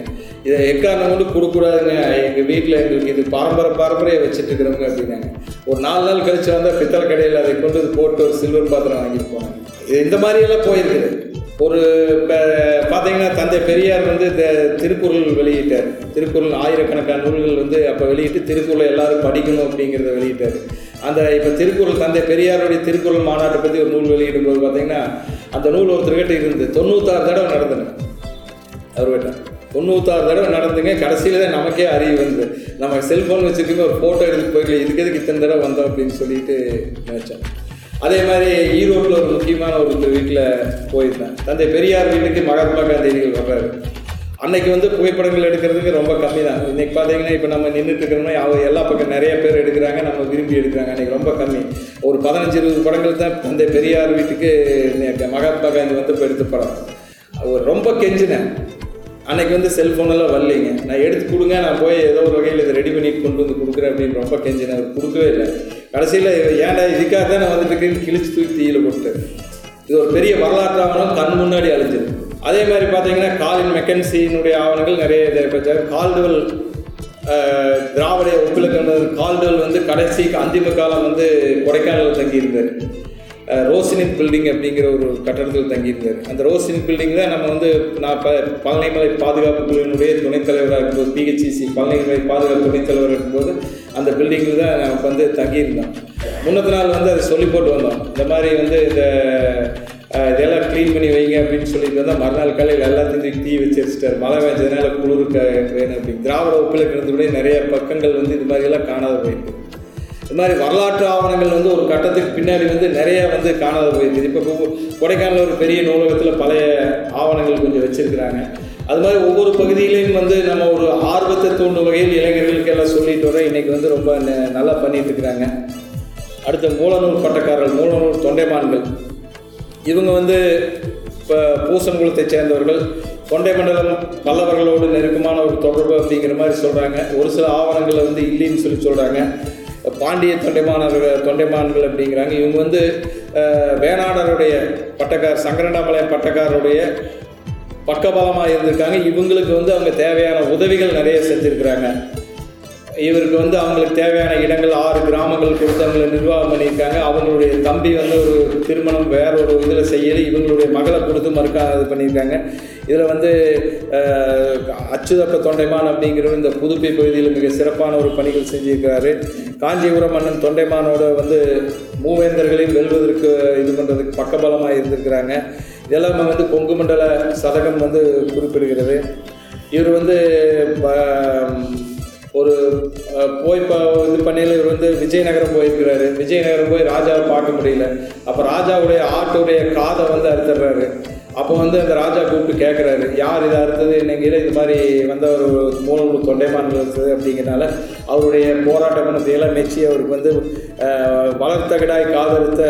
இதை எக்காரணம் கொண்டு கொடுக்கக்கூடாதுங்க? எங்கள் வீட்டில் எங்களுக்கு இது பரம்பரை பாரம்பரிய வச்சுட்டு இருக்கிறவங்க அப்படின்னாங்க. ஒரு நாலு நாள் கழிச்சு வந்தால் பித்தளை கடையில் அதை கொண்டு வந்து போட்டு ஒரு சில்வர் பாத்திரம் வாங்கிட்டு போனாங்க. இது இந்த மாதிரியெல்லாம் போயிருக்குது. ஒரு இப்போ பார்த்தீங்கன்னா தந்தை பெரியார் வந்து திருக்குறள் வெளியிட்டார். திருக்குறள் ஆயிரக்கணக்கான நூல்கள் வந்து அப்போ வெளியிட்டு திருக்குறளை எல்லாரும் படிக்கணும் அப்படிங்கிறத வெளியிட்டார். அந்த இப்போ திருக்குறள் தந்தை பெரியாருடைய திருக்குறள் மாநாட்டை பற்றி ஒரு நூல் வெளியிடும் போது பார்த்தீங்கன்னா அந்த நூல் ஒருத்தர்கிட்ட இருந்து தொண்ணூத்தாறு தடவை நடந்தன. அவர்கிட்ட. தொண்ணூத்தாறு தடவை நடந்துங்க கடைசியில் தான் நமக்கே அறிவு வந்து நம்ம செல்ஃபோன் வச்சுருக்கோம் ஒரு ஃபோட்டோ எடுத்து போயிடல இதுக்கு எதுக்கு இத்தனை தடவை வந்தோம் அப்படின்னு சொல்லிட்டு நினச்சேன் அதே மாதிரி ஈரோட்டில் ஒரு முக்கியமான ஒரு வீட்டில் போயிருந்தேன் தந்தை பெரியார் வீட்டுக்கு மகாத்மா காந்தியடிகள் வர்றாரு. அன்னைக்கு வந்து புகைப்படங்கள் எடுக்கிறதுக்கு ரொம்ப கம்மி தான் இன்னைக்கு பார்த்தீங்கன்னா இப்போ நம்ம நின்றுட்டு இருக்கிறோம்னா அவங்க எல்லா பக்கம் நிறைய பேர் எடுக்கிறாங்க நம்ம விரும்பி எடுக்கிறாங்க. அன்றைக்கி ரொம்ப கம்மி. ஒரு பதினஞ்சு இருபது படங்கள் தான் தந்தை பெரியார் வீட்டுக்கு மகாத்மா காந்தி வந்து இப்போ எடுத்த படம். அவர் ரொம்ப கெஞ்சினேன் அன்னைக்கு வந்து செல்ஃபோனெல்லாம் வரலைங்க. நான் எடுத்து கொடுங்க நான் போய் ஏதோ ஒரு வகையில் இதை ரெடி பண்ணி கொண்டு வந்து கொடுக்குறேன் அப்படின்னு ரொம்ப கெஞ்சினேன் அவர் கொடுக்கவே இல்லை. கடைசியில் ஏன்டா இதுக்காக தான் நான் வந்துட்டு கிழிச்சு தூக்கி தீயில் போட்டு இது ஒரு பெரிய வரலாற்று ஆவணம் கண் முன்னாடி அழிஞ்சது. அதே மாதிரி பார்த்தீங்கன்னா காலின் மெக்கன்சியினுடைய ஆவணங்கள் நிறைய இதை கால்டுவல் திராவிட ஒப்பிலக்கண கால்டுவல் வந்து கடைசி அந்திம காலம் வந்து கொடைக்கானலில் தங்கியிருந்தார். ரோசினி ரோசினித் பில்டிங் அப்படிங்கிற ஒரு கட்டடத்தில் தங்கியிருந்தார். அந்த ரோசினித் பில்டிங் தான் நம்ம வந்து நான் ப பழனிமலை பாதுகாப்பு குழுவினுடைய துணைத்தலைவராக இருக்கும்போது பிஹெச்சிசி பழனிமலை பாதுகாப்பு துணைத்தலைவராக இருக்கும்போது அந்த பில்டிங்கில் தான் நமக்கு வந்து தங்கியிருந்தோம் முன்னத்து நாள் வந்து அதை சொல்லி போட்டு வந்தோம். இந்த மாதிரி வந்து இந்த இதெல்லாம் க்ளீன் பண்ணி வைங்க அப்படின்னு சொல்லிட்டு வந்தால் மறுநாள் காலையில் எல்லாத்தையும் தீ வச்சு வச்சுட்டார் மழை பெஞ்சதுனால குளிர் வேணும் அப்படின்னு. திராவிட ஒப்பிலக்கணத்துடைய நிறைய பக்கங்கள் வந்து இது மாதிரியெல்லாம் காணாத போயிருக்கு இது மாதிரி வரலாற்று ஆவணங்கள் வந்து ஒரு கட்டத்துக்கு பின்னாடி வந்து நிறைய வந்து காணாத போயிருக்குது இப்போ கொடைக்கானல் ஒரு பெரிய நூலகத்தில் பழைய ஆவணங்கள் கொஞ்சம் வச்சுருக்கிறாங்க. அது மாதிரி ஒவ்வொரு பகுதியிலையும் வந்து நம்ம ஒரு ஆர்வத்தை தூண்டும் வகையில் இளைஞர்களுக்கு எல்லாம் சொல்லிட்டு வர இன்றைக்கி வந்து ரொம்ப நல்லா பண்ணிட்டு இருக்கிறாங்க. அடுத்த மூலநூல் பட்டக்காரர்கள் மூலநூல் தொண்டைமான்கள். இவங்க வந்து இப்போ பூசன்குளத்தைச் சேர்ந்தவர்கள் தொண்டை மண்டலம் பல்லவர்களோடு நெருக்கமான ஒரு தொடர்பு அப்படிங்கிற மாதிரி சொல்கிறாங்க ஒரு சில ஆவணங்களில் வந்து இல்லைன்னு சொல்லி சொல்கிறாங்க பாண்டிய தொண்டைமானவர்கள் தொண்டைமான்கள் அப்படிங்கிறாங்க. இவங்க வந்து வேணாடருடைய பட்டக்கார் சங்கரண்டாமலையம் பட்டக்காரருடைய பக்கபலமாக இருந்திருக்காங்க. இவங்களுக்கு வந்து அவங்க தேவையான உதவிகள் நிறைய செஞ்சுருக்கிறாங்க. இவருக்கு வந்து அவங்களுக்கு தேவையான இடங்கள் ஆறு கிராமங்கள் கொடுத்து அவங்களை நிர்வாகம் பண்ணியிருக்காங்க. அவங்களுடைய தம்பி வந்து ஒரு திருமணம் வேற ஒரு இதில் செய்யலை. இவங்களுடைய மகளை கொடுத்து மறுக்கா இது பண்ணியிருக்காங்க. இதில் வந்து அச்சுதப்ப தொண்டைமான் அப்படிங்கிறவர் இந்த புதுப்பை பகுதியில் மிக சிறப்பான ஒரு பணிகள் செஞ்சுருக்கிறாரு. காஞ்சிபுரம் மன்னன் தொண்டைமானோட வந்து மூவேந்தர்களையும் வெல்வதற்கு இது பண்ணுறதுக்கு பக்கபலமாக இருந்திருக்கிறாங்க. இதெல்லாம் வந்து கொங்கு மண்டல சதகம் வந்து குறிப்பிடுகிறது. இவர் வந்து ப- ஒரு போய் இப்போ இது பண்ணையில் இவர் வந்து விஜயநகரம் போயிருக்கிறாரு. விஜயநகரம் போய் ராஜாவை பார்க்க முடியல. அப்போ ராஜாவுடைய ஆட்டுடைய காதை வந்து அறுத்துடுறாரு. அப்போ வந்து அந்த ராஜா கூப்பிட்டு கேட்குறாரு யார் இதை அறுத்தது? என்னங்கிற இது மாதிரி வந்த ஒரு மூணு தொண்டைமான்கள் இருந்தது அப்படிங்கிறனால அவருடைய போராட்ட குணத்தையெல்லாம் மெச்சி அவருக்கு வந்து வளர்த்தகடாய் காதலித்த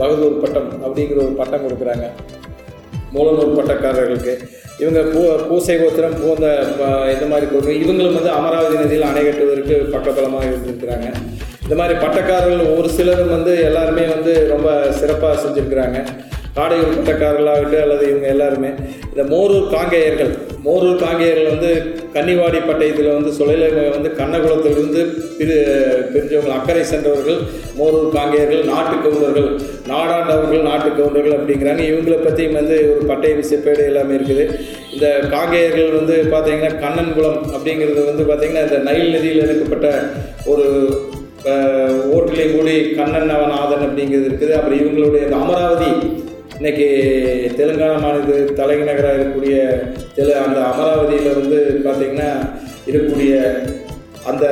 பகதூர் பட்டம் அப்படிங்கிற ஒரு பட்டம் கொடுக்குறாங்க. மூலநூல் பட்டக்காரர்களுக்கு. இவங்க பூ பூசை கோத்திரம் பூந்த ப- இந்த மாதிரி கோத்திரம் இவங்களும் வந்து அமராவதி நதியில் அணை கட்டுவதற்கு பக்கபலமாக இருந்திருக்கிறாங்க. இந்த மாதிரி பட்டக்காரர்கள் ஒரு சிலரும் வந்து எல்லாருமே வந்து ரொம்ப சிறப்பாக செஞ்சுருக்கிறாங்க. காடையூர் பட்டக்காரர்களாகட்டும் அல்லது இவங்க எல்லாருமே இந்த மோரூர் காங்கேயர்கள் மோரூர் காங்கேயர்கள் வந்து கன்னிவாடி பட்டயத்தில் வந்து சொல்லையில் வந்து கண்ணகுலத்திலிருந்து பிரி பிரிஞ்சவங்க அக்கறை சென்றவர்கள் மோரூர் காங்கேயர்கள் நாட்டு கவுண்டர்கள் நாடாண்டவர்கள் நாட்டு கவுண்டர்கள் அப்படிங்கிறாங்க. இவங்களை பற்றியும் வந்து ஒரு பட்டய விசைப்பேடு எல்லாமே இருக்குது. இந்த காங்கேயர்கள் வந்து பார்த்தீங்கன்னா கண்ணன்குளம் அப்படிங்கிறது வந்து பார்த்திங்கன்னா இந்த நைல் நதியில் எடுக்கப்பட்ட ஒரு ஓட்டிலே கூடி கண்ணன் அவன் ஆதன் அப்படிங்கிறது இருக்குது. அப்புறம் இவங்களுடைய அமராவதி இன்னைக்கு தெலுங்கானா மாநில தலைநகராக இருக்கக்கூடிய தெலு அந்த அமராவதியில் வந்து பார்த்திங்கன்னா இருக்கக்கூடிய அந்த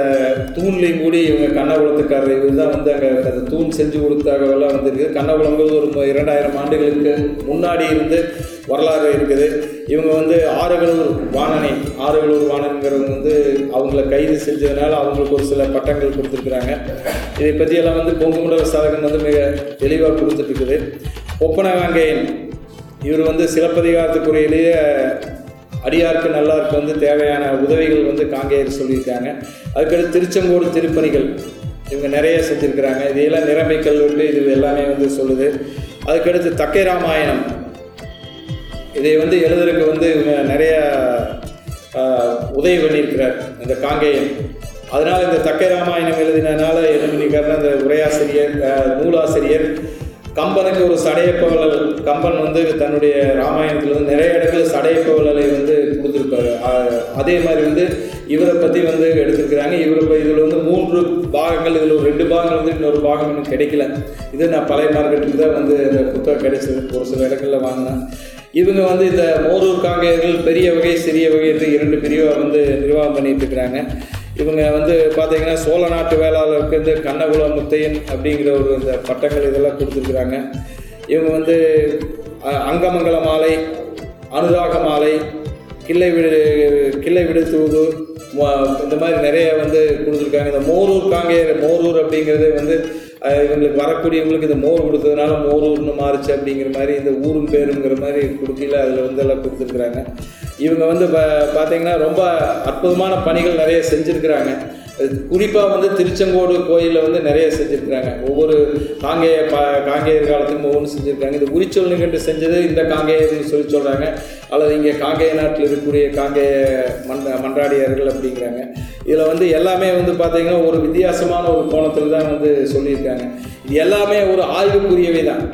தூண்லேயும் கூடி இவங்க கண்ணகுலத்துக்காரர் இவர் தான் வந்து அங்கே அந்த தூண் செஞ்சு கொடுத்தாகவெல்லாம் வந்திருக்கு. கண்ணகுலங்கிறது ஒரு இரண்டாயிரம் ஆண்டுகளுக்கு முன்னாடி இருந்து வரலாறு இருக்குது. இவங்க வந்து ஆறுகளூர் வாணனை ஆறுகளூர் வாணன்கிறவங்க வந்து அவங்கள கைது செஞ்சதுனால அவங்களுக்கு ஒரு சில பட்டங்கள் கொடுத்துருக்குறாங்க. இதை பற்றியெல்லாம் வந்து கொங்குமண்டல சாதகம் வந்து மிக தெளிவாக கொடுத்துட்ருக்குது ஒப்பனகாங்கேயன் இவர் வந்து சிலப்பதிகாரத்துக்குரிய அடியாருக்கு நல்லாருக்கு வந்து தேவையான உதவிகள் வந்து காங்கேயர் சொல்லியிருக்காங்க. அதுக்கடுத்து திருச்செங்கோடு திருப்பணிகள் இவங்க நிறைய செஞ்சுருக்கிறாங்க. இதையெல்லாம் நிறமை கல்வெட்டு இது எல்லாமே வந்து சொல்லுது. அதுக்கடுத்து தக்கை ராமாயணம். இதை வந்து எழுதுறதுக்கு வந்து இவங்க நிறைய உதவி பண்ணியிருக்கிறார் இந்த காங்கேயன். அதனால் இந்த தக்கை ராமாயணம் எழுதினதுனால என்ன பண்ணியிருக்காருன்னா இந்த உரையாசிரியர் நூலாசிரியர் கம்பனுக்கு ஒரு சடையப்பவலல் கம்பன் வந்து தன்னுடைய ராமாயணத்தில் வந்து நிறைய இடத்துல சடையப்பவலலை வந்து கொடுத்துருப்பாரு. அதே மாதிரி வந்து இவரை பற்றி வந்து எடுத்திருக்கிறாங்க. இவரை இதில் வந்து மூன்று பாகங்கள் இதில் ஒரு ரெண்டு பாகங்கள் வந்து இன்னொரு பாகம் இன்னும் கிடைக்கல. இது நான் பழைய மார்க்கெட்டுக்கு தான் வந்து இந்த புத்தகம் கிடைச்சது. ஒரு சில இடங்களில் வாங்கினேன். இவங்க வந்து இந்த மோரூர் காங்கேயர்கள் பெரிய வகை சிறிய வகை என்று இரண்டு பிரிவாக வந்து நிர்வாகம் பண்ணிட்டு இருக்கிறாங்க. இவங்க வந்து பார்த்தீங்கன்னா சோழ நாட்டு வேளாளருக்கு வந்து கண்ணகுல முத்தையன் அப்படிங்கிற ஒரு இந்த பட்டங்கள் இதெல்லாம் கொடுத்துருக்குறாங்க. இவங்க வந்து அங்கமங்கல மாலை அனுராக மாலை கிள்ளை விடு கிள்ளை விடுத்துவது இந்த மாதிரி நிறைய வந்து கொடுத்துருக்காங்க. இந்த மோரூர் காங்கேயர் மோரூர் அப்படிங்கிறது வந்து இவங்களுக்கு வரக்கூடியவங்களுக்கு இந்த மோர் கொடுத்ததுனால மோரூர்னு மாறுச்சு அப்படிங்கிற மாதிரி இந்த ஊரும் பேருங்கிற மாதிரி கொடுக்கல அதில் வந்து எல்லாம் கொடுத்துருக்குறாங்க. இவங்க வந்து பா பார்த்தீங்கன்னா ரொம்ப அற்புதமான பணிகள் நிறைய செஞ்சுருக்கிறாங்க. குறிப்பாக வந்து திருச்செங்கோடு கோயிலில் வந்து நிறைய செஞ்சுருக்கிறாங்க. ஒவ்வொரு காங்கேய ப காங்கேயர் காலத்துக்கும் ஒவ்வொன்று செஞ்சுருக்காங்க இந்த உரிச்சொல் நிகழ்ந்து செஞ்சது இந்த காங்கேயர்னு சொல்லி சொல்கிறாங்க அல்லது இங்கே காங்கேய நாட்டில் இருக்கக்கூடிய காங்கேய மண்ட மன்றாடியார்கள் அப்படிங்கிறாங்க. இதில் வந்து எல்லாமே வந்து பார்த்திங்கன்னா ஒரு வித்தியாசமான ஒரு கோணத்தில் தான் வந்து சொல்லியிருக்காங்க. இது எல்லாமே ஒரு ஆய்வுக்குரியவை தான்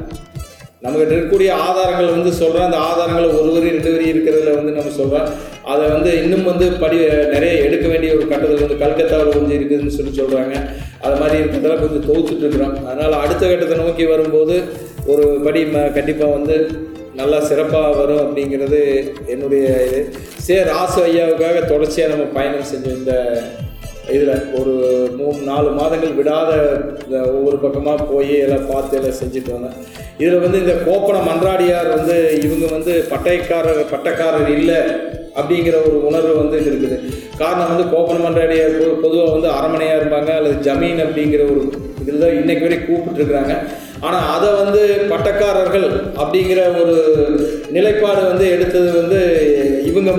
நம்மகிட்ட இருக்கக்கூடிய ஆதாரங்கள் வந்து சொல்கிறோம் அந்த ஆதாரங்கள் ஒரு வரி ரெண்டு வரி இருக்கிறதுல வந்து நம்ம சொல்கிறோம் அதை வந்து இன்னும் வந்து படி நிறைய எடுக்க வேண்டிய ஒரு கட்டத்தில் வந்து கல்கத்தாவில் கொஞ்சம் இருக்குதுன்னு சொல்லி சொல்கிறாங்க அது மாதிரி இருக்கிறதெல்லாம் கொஞ்சம் தொகுத்துட்ருக்குறோம் அதனால் அடுத்த கட்டத்தை நோக்கி வரும்போது ஒரு படி ம கண்டிப்பாக வந்து நல்லா சிறப்பாக வரும் அப்படிங்கிறது என்னுடைய இது. சே ராசு ஐயாவுக்காக தொடர்ச்சியாக நம்ம பயணம் செஞ்சோம் இந்த இதில் ஒரு மூணு நாலு மாதங்கள் விடாத இந்த ஒவ்வொரு பக்கமாக போய் எல்லாம் பார்த்து எல்லாம் செஞ்சுட்டு வந்தேன். இதில் வந்து இந்த கோப்பன மன்றாடியார் வந்து இவங்க வந்து பட்டயக்காரர் பட்டக்காரர் இல்லை அப்படிங்கிற ஒரு உணர்வு வந்து இது இருக்குது. காரணம் வந்து கோப்பன மன்றாடியார் பொதுவாக வந்து அரமனையாக இருப்பாங்க அல்லது ஜமீன் அப்படிங்கிற ஒரு இதில் தான் இன்றைக்கு வரைக்கும் கூப்பிட்டுருக்குறாங்க. ஆனால் அதை வந்து பட்டக்காரர்கள் அப்படிங்கிற ஒரு நிலைப்பாடு வந்து எடுத்தது வந்து இவங்க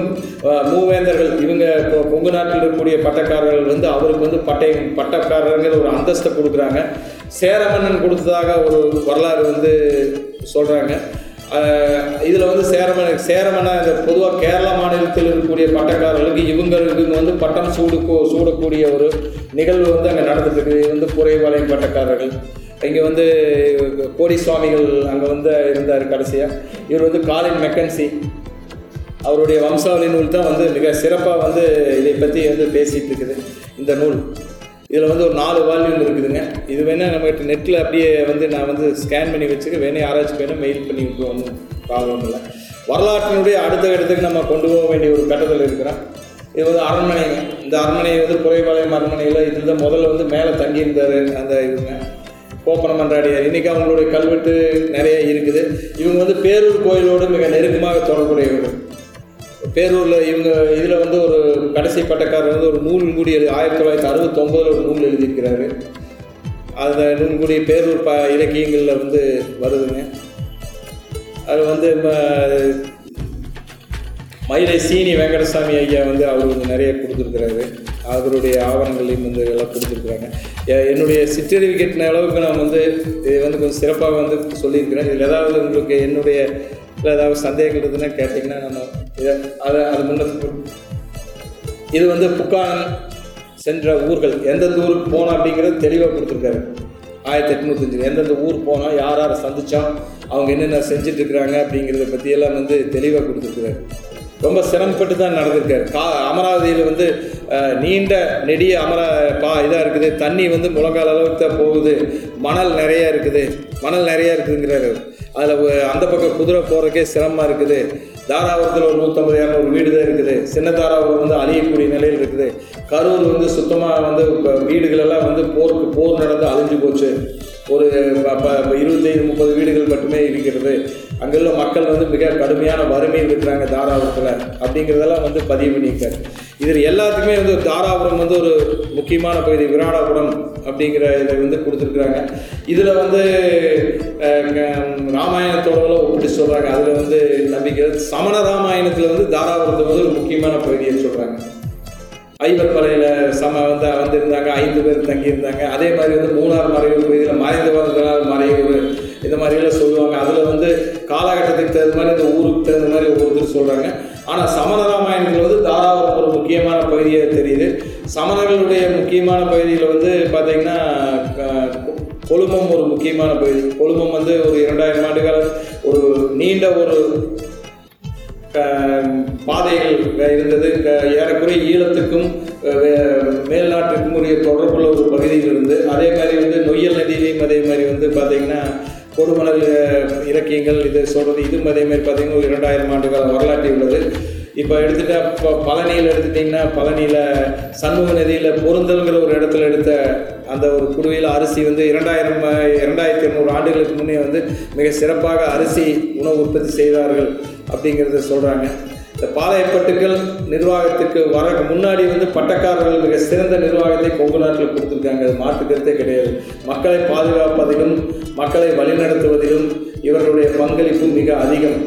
மூவேந்தர்கள். இவங்க கொ- கொங்கு நாட்டில் இருக்கக்கூடிய பட்டக்காரர்கள் வந்து அவருக்கு வந்து பட்டை பட்டக்காரருங்கிற ஒரு அந்தஸ்தை கொடுக்குறாங்க. சேரமன்னன் கொடுத்ததாக ஒரு வரலாறு வந்து சொல்கிறாங்க இதில் வந்து சேரமன சேரமன இந்த பொதுவாக கேரளா மாநிலத்தில் இருக்கக்கூடிய பட்டக்காரர்களுக்கு இவங்களுக்கு வந்து பட்டம் சூடு சூடக்கூடிய ஒரு நிகழ்வு வந்து அங்கே நடந்துட்டு இருக்குது இது வந்து குறைவாளையம் பட்டக்காரர்கள். இங்கே வந்து கோடி சுவாமிகள் அங்கே வந்து இருந்தார் கடைசியாக இவர் வந்து காலின் மெக்கன்சி. அவருடைய வம்சாவளி நூல் தான் வந்து மிக சிறப்பாக வந்து இதை பற்றி வந்து பேசிகிட்டு இருக்குது இந்த நூல். இதில் வந்து ஒரு நாலு வால்யூம் இருக்குதுங்க. இது வேணால் நம்மகிட்ட நெட்டில் அப்படியே வந்து நான் வந்து ஸ்கேன் பண்ணி வச்சுக்க வேணும் யாராச்சும் வேணும் மெயில் பண்ணி விட்டுருவோம் ஒன்றும் ப்ராப்ளம் இல்லை. வரலாற்றினுடைய அடுத்த இடத்துக்கு நம்ம கொண்டு போக வேண்டிய ஒரு கட்டத்தில் இருக்கிறோம். இது வந்து அரண்மனைங்க. இந்த அரண்மனை வந்து குறைபாளையம் அரண்மனையில் இதில் முதல்ல வந்து மேலே தங்கியிருந்தார் அந்த இவங்க. கோப்பனம் மன்றாடியார் இன்றைக்கி அவங்களுடைய கல்வெட்டு நிறைய இருக்குது. இவங்க வந்து பேரூர் கோயிலோடு மிக நெருக்கமாக தொடர்புடையவர்கள். பேரூரில் இவங்க இதில் வந்து ஒரு கடைசி பட்டக்காரர் வந்து ஒரு நூல் கூடி எழுதி ஆயிரத்தி தொள்ளாயிரத்தி அறுபத்தொம்போதில் ஒரு நூல் எழுதியிருக்கிறாரு. அந்த நூல் கூடி பேரூர் ப இலக்கியங்களில் வந்து வருதுங்க. அது வந்து மயிலை சீனி வெங்கடசாமி ஐயா வந்து அவர் வந்து நிறைய கொடுத்துருக்குறாரு. அதனுடைய ஆவணங்களையும் வந்து எல்லாம் கொடுத்துருக்குறாங்க. என்னுடைய சிற்றறிவு அளவுக்கு நான் வந்து இது வந்து கொஞ்சம் சிறப்பாக வந்து சொல்லியிருக்கிறேன். இதில் ஏதாவது உங்களுக்கு என்னுடைய இல்லை ஏதாவது சந்தேகங்கள் இருக்குதுன்னா கேட்டிங்கன்னா நம்ம இதை அதை அது முன்ன இது வந்து புக்கான் சென்ற ஊர்கள். எந்தெந்த ஊருக்கு போனோம் அப்படிங்கிறது தெளிவாக கொடுத்துருக்காரு. ஆயிரத்தி எட்நூத்தஞ்சு எந்தெந்த ஊர் போனால் யார் யாரை சந்தித்தோம் அவங்க என்னென்ன செஞ்சிட்ருக்குறாங்க அப்படிங்கிறத பற்றியெல்லாம் வந்து தெளிவாக கொடுத்துருக்குறாரு. ரொம்ப சிரமப்பட்டு தான் நடந்திருக்காரு. கா அமராவதியில் வந்து நீண்ட நெடிய அமரா பா இதாக இருக்குது. தண்ணி வந்து முழங்கால் அளவுக்கு தான் போகுது. மணல் நிறையா இருக்குது. மணல் நிறையா இருக்குதுங்கிறாரு அதில் அந்த பக்கம் குதிரை போகிறக்கே சிரமமாக இருக்குது. தாராபுரத்தில் ஒரு நூற்றம்பது இரநூறு வீடு தான் இருக்குது. சின்ன தாராபுரம் வந்து அழியக்கூடிய நிலையில் இருக்குது. கரூர் வந்து சுத்தமாக வந்து இப்போ வந்து போருக்கு போர் நடந்து அழிஞ்சு போச்சு. ஒரு ப- ப- இருபத்தைந்து முப்பது வீடுகள் மட்டுமே இருக்கிறது. அங்குள்ள மக்கள் வந்து மிக கடுமையான வறுமையில் இருக்கிறாங்க தாராபுரத்தில் அப்படிங்கிறதெல்லாம் வந்து பதிவு பண்ணியிருக்காரு. இதில் எல்லாத்துக்குமே வந்து தாராபுரம் வந்து ஒரு முக்கியமான பகுதி விராடாபுரம் அப்படிங்கிற இதை வந்து கொடுத்துருக்குறாங்க. இதில் வந்து அஹ், ராமாயணத்தோட ஒப்பிட்டு சொல்கிறாங்க அதில் வந்து நம்பிக்கை சமண ராமாயணத்தில் வந்து தாராபுரத்தை வந்து ஒரு முக்கியமான பகுதியை சொல்கிறாங்க ஐவர் மலையில் சம வந்து வந்திருந்தாங்க ஐந்து பேர் தங்கியிருந்தாங்க. அதே மாதிரி வந்து மூணார் மறைவு பகுதியில் மறைந்து வந்ததால் மறைவு. இந்த மாதிரியெல்லாம் சொல்லுவாங்க. காலகட்டத்துக்கு தகுந்த மாதிரி அந்த ஊருக்கு தகுந்த மாதிரி ஒவ்வொருத்தர் சொல்கிறாங்க ஆனால் சமண ராமாயணத்தில் வந்து தாராபுரம் ஒரு முக்கியமான பகுதியாக தெரியுது. சமணர்களுடைய முக்கியமான பகுதியில் வந்து பார்த்தீங்கன்னா கொழும்பம் கொழுமம் ஒரு முக்கியமான பகுதி. கொழுமம் வந்து ஒரு இரண்டாயிரம் ஆண்டுகால ஒரு நீண்ட ஒரு பாதைகள் இருந்தது. ஏறக்குறைய ஈழத்துக்கும் மேல்நாட்டுக்கும் உரிய தொடர்புள்ள ஒரு பகுதியில் இருந்து அதே மாதிரி வந்து நொய்யல் நதியிலையும் அதே மாதிரி வந்து பார்த்திங்கன்னா கொடுமணல் இலக்கியங்கள் இது சொல்கிறது இதுவும் அதேமாதிரி பார்த்திங்கன்னா ஒரு இரண்டாயிரம் ஆண்டு கால வரலாற்று உள்ளது. இப்போ எடுத்துட்டா இப்போ பழனியில் எடுத்துட்டிங்கன்னா பழனியில் சண்முக நதியில் பொருந்தல்ங்கிற ஒரு இடத்துல எடுத்த அந்த ஒரு குடுவையில் அரிசி வந்து இரண்டாயிரம் இரண்டாயிரத்தி இரநூறு ஆண்டுகளுக்கு முன்னே வந்து மிக சிறப்பாக அரிசி உணவு உற்பத்தி செய்தார்கள் அப்படிங்கிறத சொல்கிறாங்க இந்த பாளையப்பட்டுக்கள் நிர்வாகத்துக்கு வர முன்னாடி வந்து பட்டக்காரர்கள் மிக சிறந்த நிர்வாகத்தை கொங்கு நாட்டில் கொடுத்துருக்காங்க. அது மாற்று கருத்தே கிடையாது. மக்களை பாதுகாப்பதிலும் மக்களை வழிநடத்துவதிலும் இவர்களுடைய பங்களிப்பு மிக அதிகம்.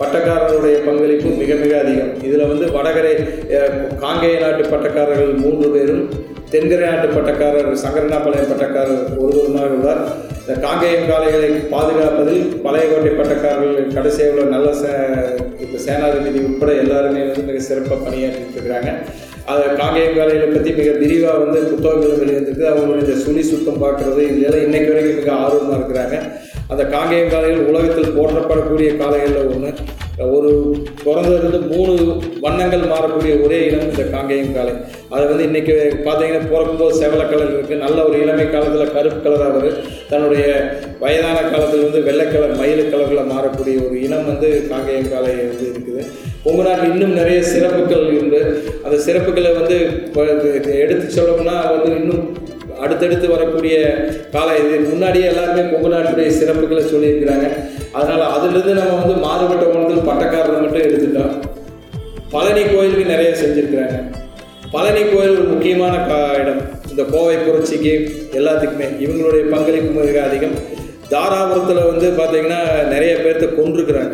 பட்டக்காரர்களுடைய பங்களிப்பு மிக மிக அதிகம். இதில் வந்து வடகரை காங்கேய நாட்டு பட்டக்காரர்கள் மூன்று பேரும் தென்கரை நாட்டு பட்டக்காரர் சங்கரனாபாளையம் பட்டக்காரர் ஒருவருமாக உள்ளார். இந்த காங்கேயம் காளைகளை பாதுகாப்பதில் பழையகோட்டை பட்டக்காரர்கள் கடைசியாக உள்ள நல்ல சே இப்போ சேனாதிபதி உட்பட எல்லாருமே வந்து மிக சிறப்பாக பணியாற்றிட்டு இருக்கிறாங்க. அதை காங்கேயம் காளைகளை பற்றி மிக விரிவாக வந்து புத்தகங்கள் வெளிவந்திருக்கு. அவங்களுடைய சுழி சுத்தம் பார்க்குறது இதெல்லாம் இன்றைக்கு வரைக்கும் மிக ஆர்வமாக இருக்கிறாங்க. அந்த காங்கேயம் காளைகள் உலகத்தில் போற்றப்படக்கூடிய காளைகளில் ஒன்று ஒரு பிறந்ததுலேருந்து மூணு வண்ணங்கள் மாறக்கூடிய ஒரே இனம் இந்த காங்கேயம் காளை அது வந்து இன்றைக்கி பார்த்தீங்கன்னா பிறக்கும்போது செவல கலர் இருக்குது நல்ல ஒரு இளமை காலத்தில் கருப்பு கலராக வருது. தன்னுடைய வயதான காலத்தில் வந்து வெள்ளை கலர் கலரில் மாறக்கூடிய ஒரு இனம் வந்து காங்கேயம் காளை வந்து இருக்குது. உங்கள் நாட்டில் இன்னும் நிறைய சிறப்புகள் உண்டு. அந்த சிறப்புகளை வந்து எடுத்து சொல்லணும்னா வந்து இன்னும் அடுத்தடுத்து வரக்கூடிய கால இது முன்னாடியே எல்லாருமே கொங்கு நாட்டுடைய சிறப்புகளை சொல்லியிருக்கிறாங்க. அதனால் அதிலிருந்து நம்ம வந்து மாறுபட்ட உணர்தல் பட்டக்காரரை மட்டும் எடுத்துட்டோம் பழனி கோயிலுக்கு நிறைய செஞ்சுருக்கிறாங்க. பழனி கோயில் ஒரு முக்கியமான கா இடம். இந்த கோவை புரட்சிக்கு எல்லாத்துக்குமே இவங்களுடைய பங்களிப்பு மிக அதிகம். தாராபுரத்தில் வந்து பார்த்தீங்கன்னா நிறைய பேர்த்த கொண்டிருக்கிறாங்க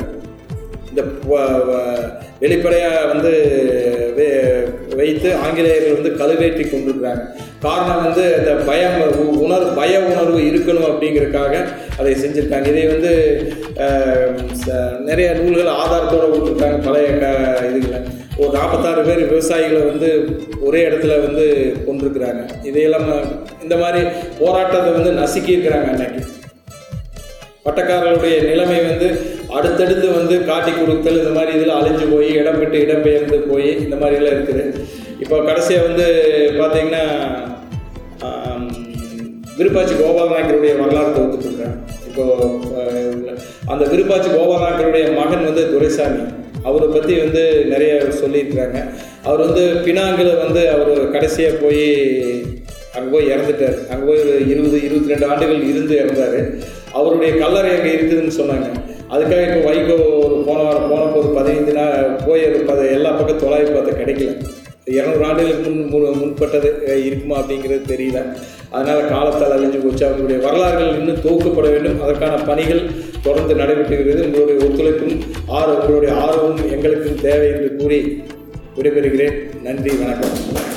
இந்த வ- வெளிப்படையாக வந்து வே- வைத்து ஆங்கிலேயர்கள் வந்து கழுவேற்றி கொண்டிருக்கிறாங்க. காரணம் வந்து அந்த பயம் உணர்வு பய உணர்வு இருக்கணும் அப்படிங்கிறதுக்காக அதை செஞ்சுருக்காங்க. இதை வந்து ச- நிறைய நூல்கள் ஆதாரத்தோடு கொடுத்துருக்காங்க பழைய க இதுகளை. ஒரு நாற்பத்தாறு பேர் விவசாயிகளை வந்து ஒரே இடத்துல வந்து கொண்டிருக்கிறாங்க. இதையெல்லாம் இந்த மாதிரி போராட்டத்தை வந்து நசுக்கியிருக்கிறாங்க அன்னைக்கு. பட்டக்காரர்களுடைய நிலைமை வந்து அடுத்தடுத்து வந்து காட்டி கொடுத்தல் இந்த மாதிரி இதில் அழிஞ்சு போய் இடம் விட்டு இடம் பெயர்ந்து போய் இந்த மாதிரிலாம் இருக்குது. இப்போ கடைசியாக வந்து பார்த்தீங்கன்னா விருப்பாச்சி கோபாலநாயக்கருடைய வரலாறு தொகுத்துட்ருக்கேன் இப்போது அந்த விருப்பாச்சி கோபாலநாயக்கருடைய மகன் வந்து துரைசாமி. அவரை பற்றி வந்து நிறைய சொல்லியிருக்கிறாங்க அவர் வந்து பினாங்கில் வந்து அவர் கடைசியாக போய் அங்கே போய் இறந்துட்டார். அங்கே போய் ஒரு இருபது இருபத்தி ரெண்டு ஆண்டுகள் இருந்து இறந்தார். அவருடைய கல்லறை அங்கே இருக்குதுன்னு சொன்னாங்க. அதுக்காக இப்போ வைகோ ஒரு போன வாரம் போனப்போ ஒரு பதினைந்து நாள் போய் அது எல்லா பக்கம் தொலைவி பார்த்து கிடைக்கல. இரநூறு ஆண்டுகளுக்கு முன் முன் முன்பட்டது இருக்குமா அப்படிங்கிறது தெரியல. அதனால் காலத்தால் அழிஞ்சு போச்சு. அவங்களுடைய வரலாறுகள் இன்னும் தொகுக்கப்பட வேண்டும். அதற்கான பணிகள் தொடர்ந்து நடைபெற்றுகிறது உங்களுடைய ஒத்துழைப்பும் ஆர்வ உங்களுடைய ஆர்வமும் எங்களுக்கும் தேவை என்று கூறி விடைபெறுகிறேன். நன்றி வணக்கம்.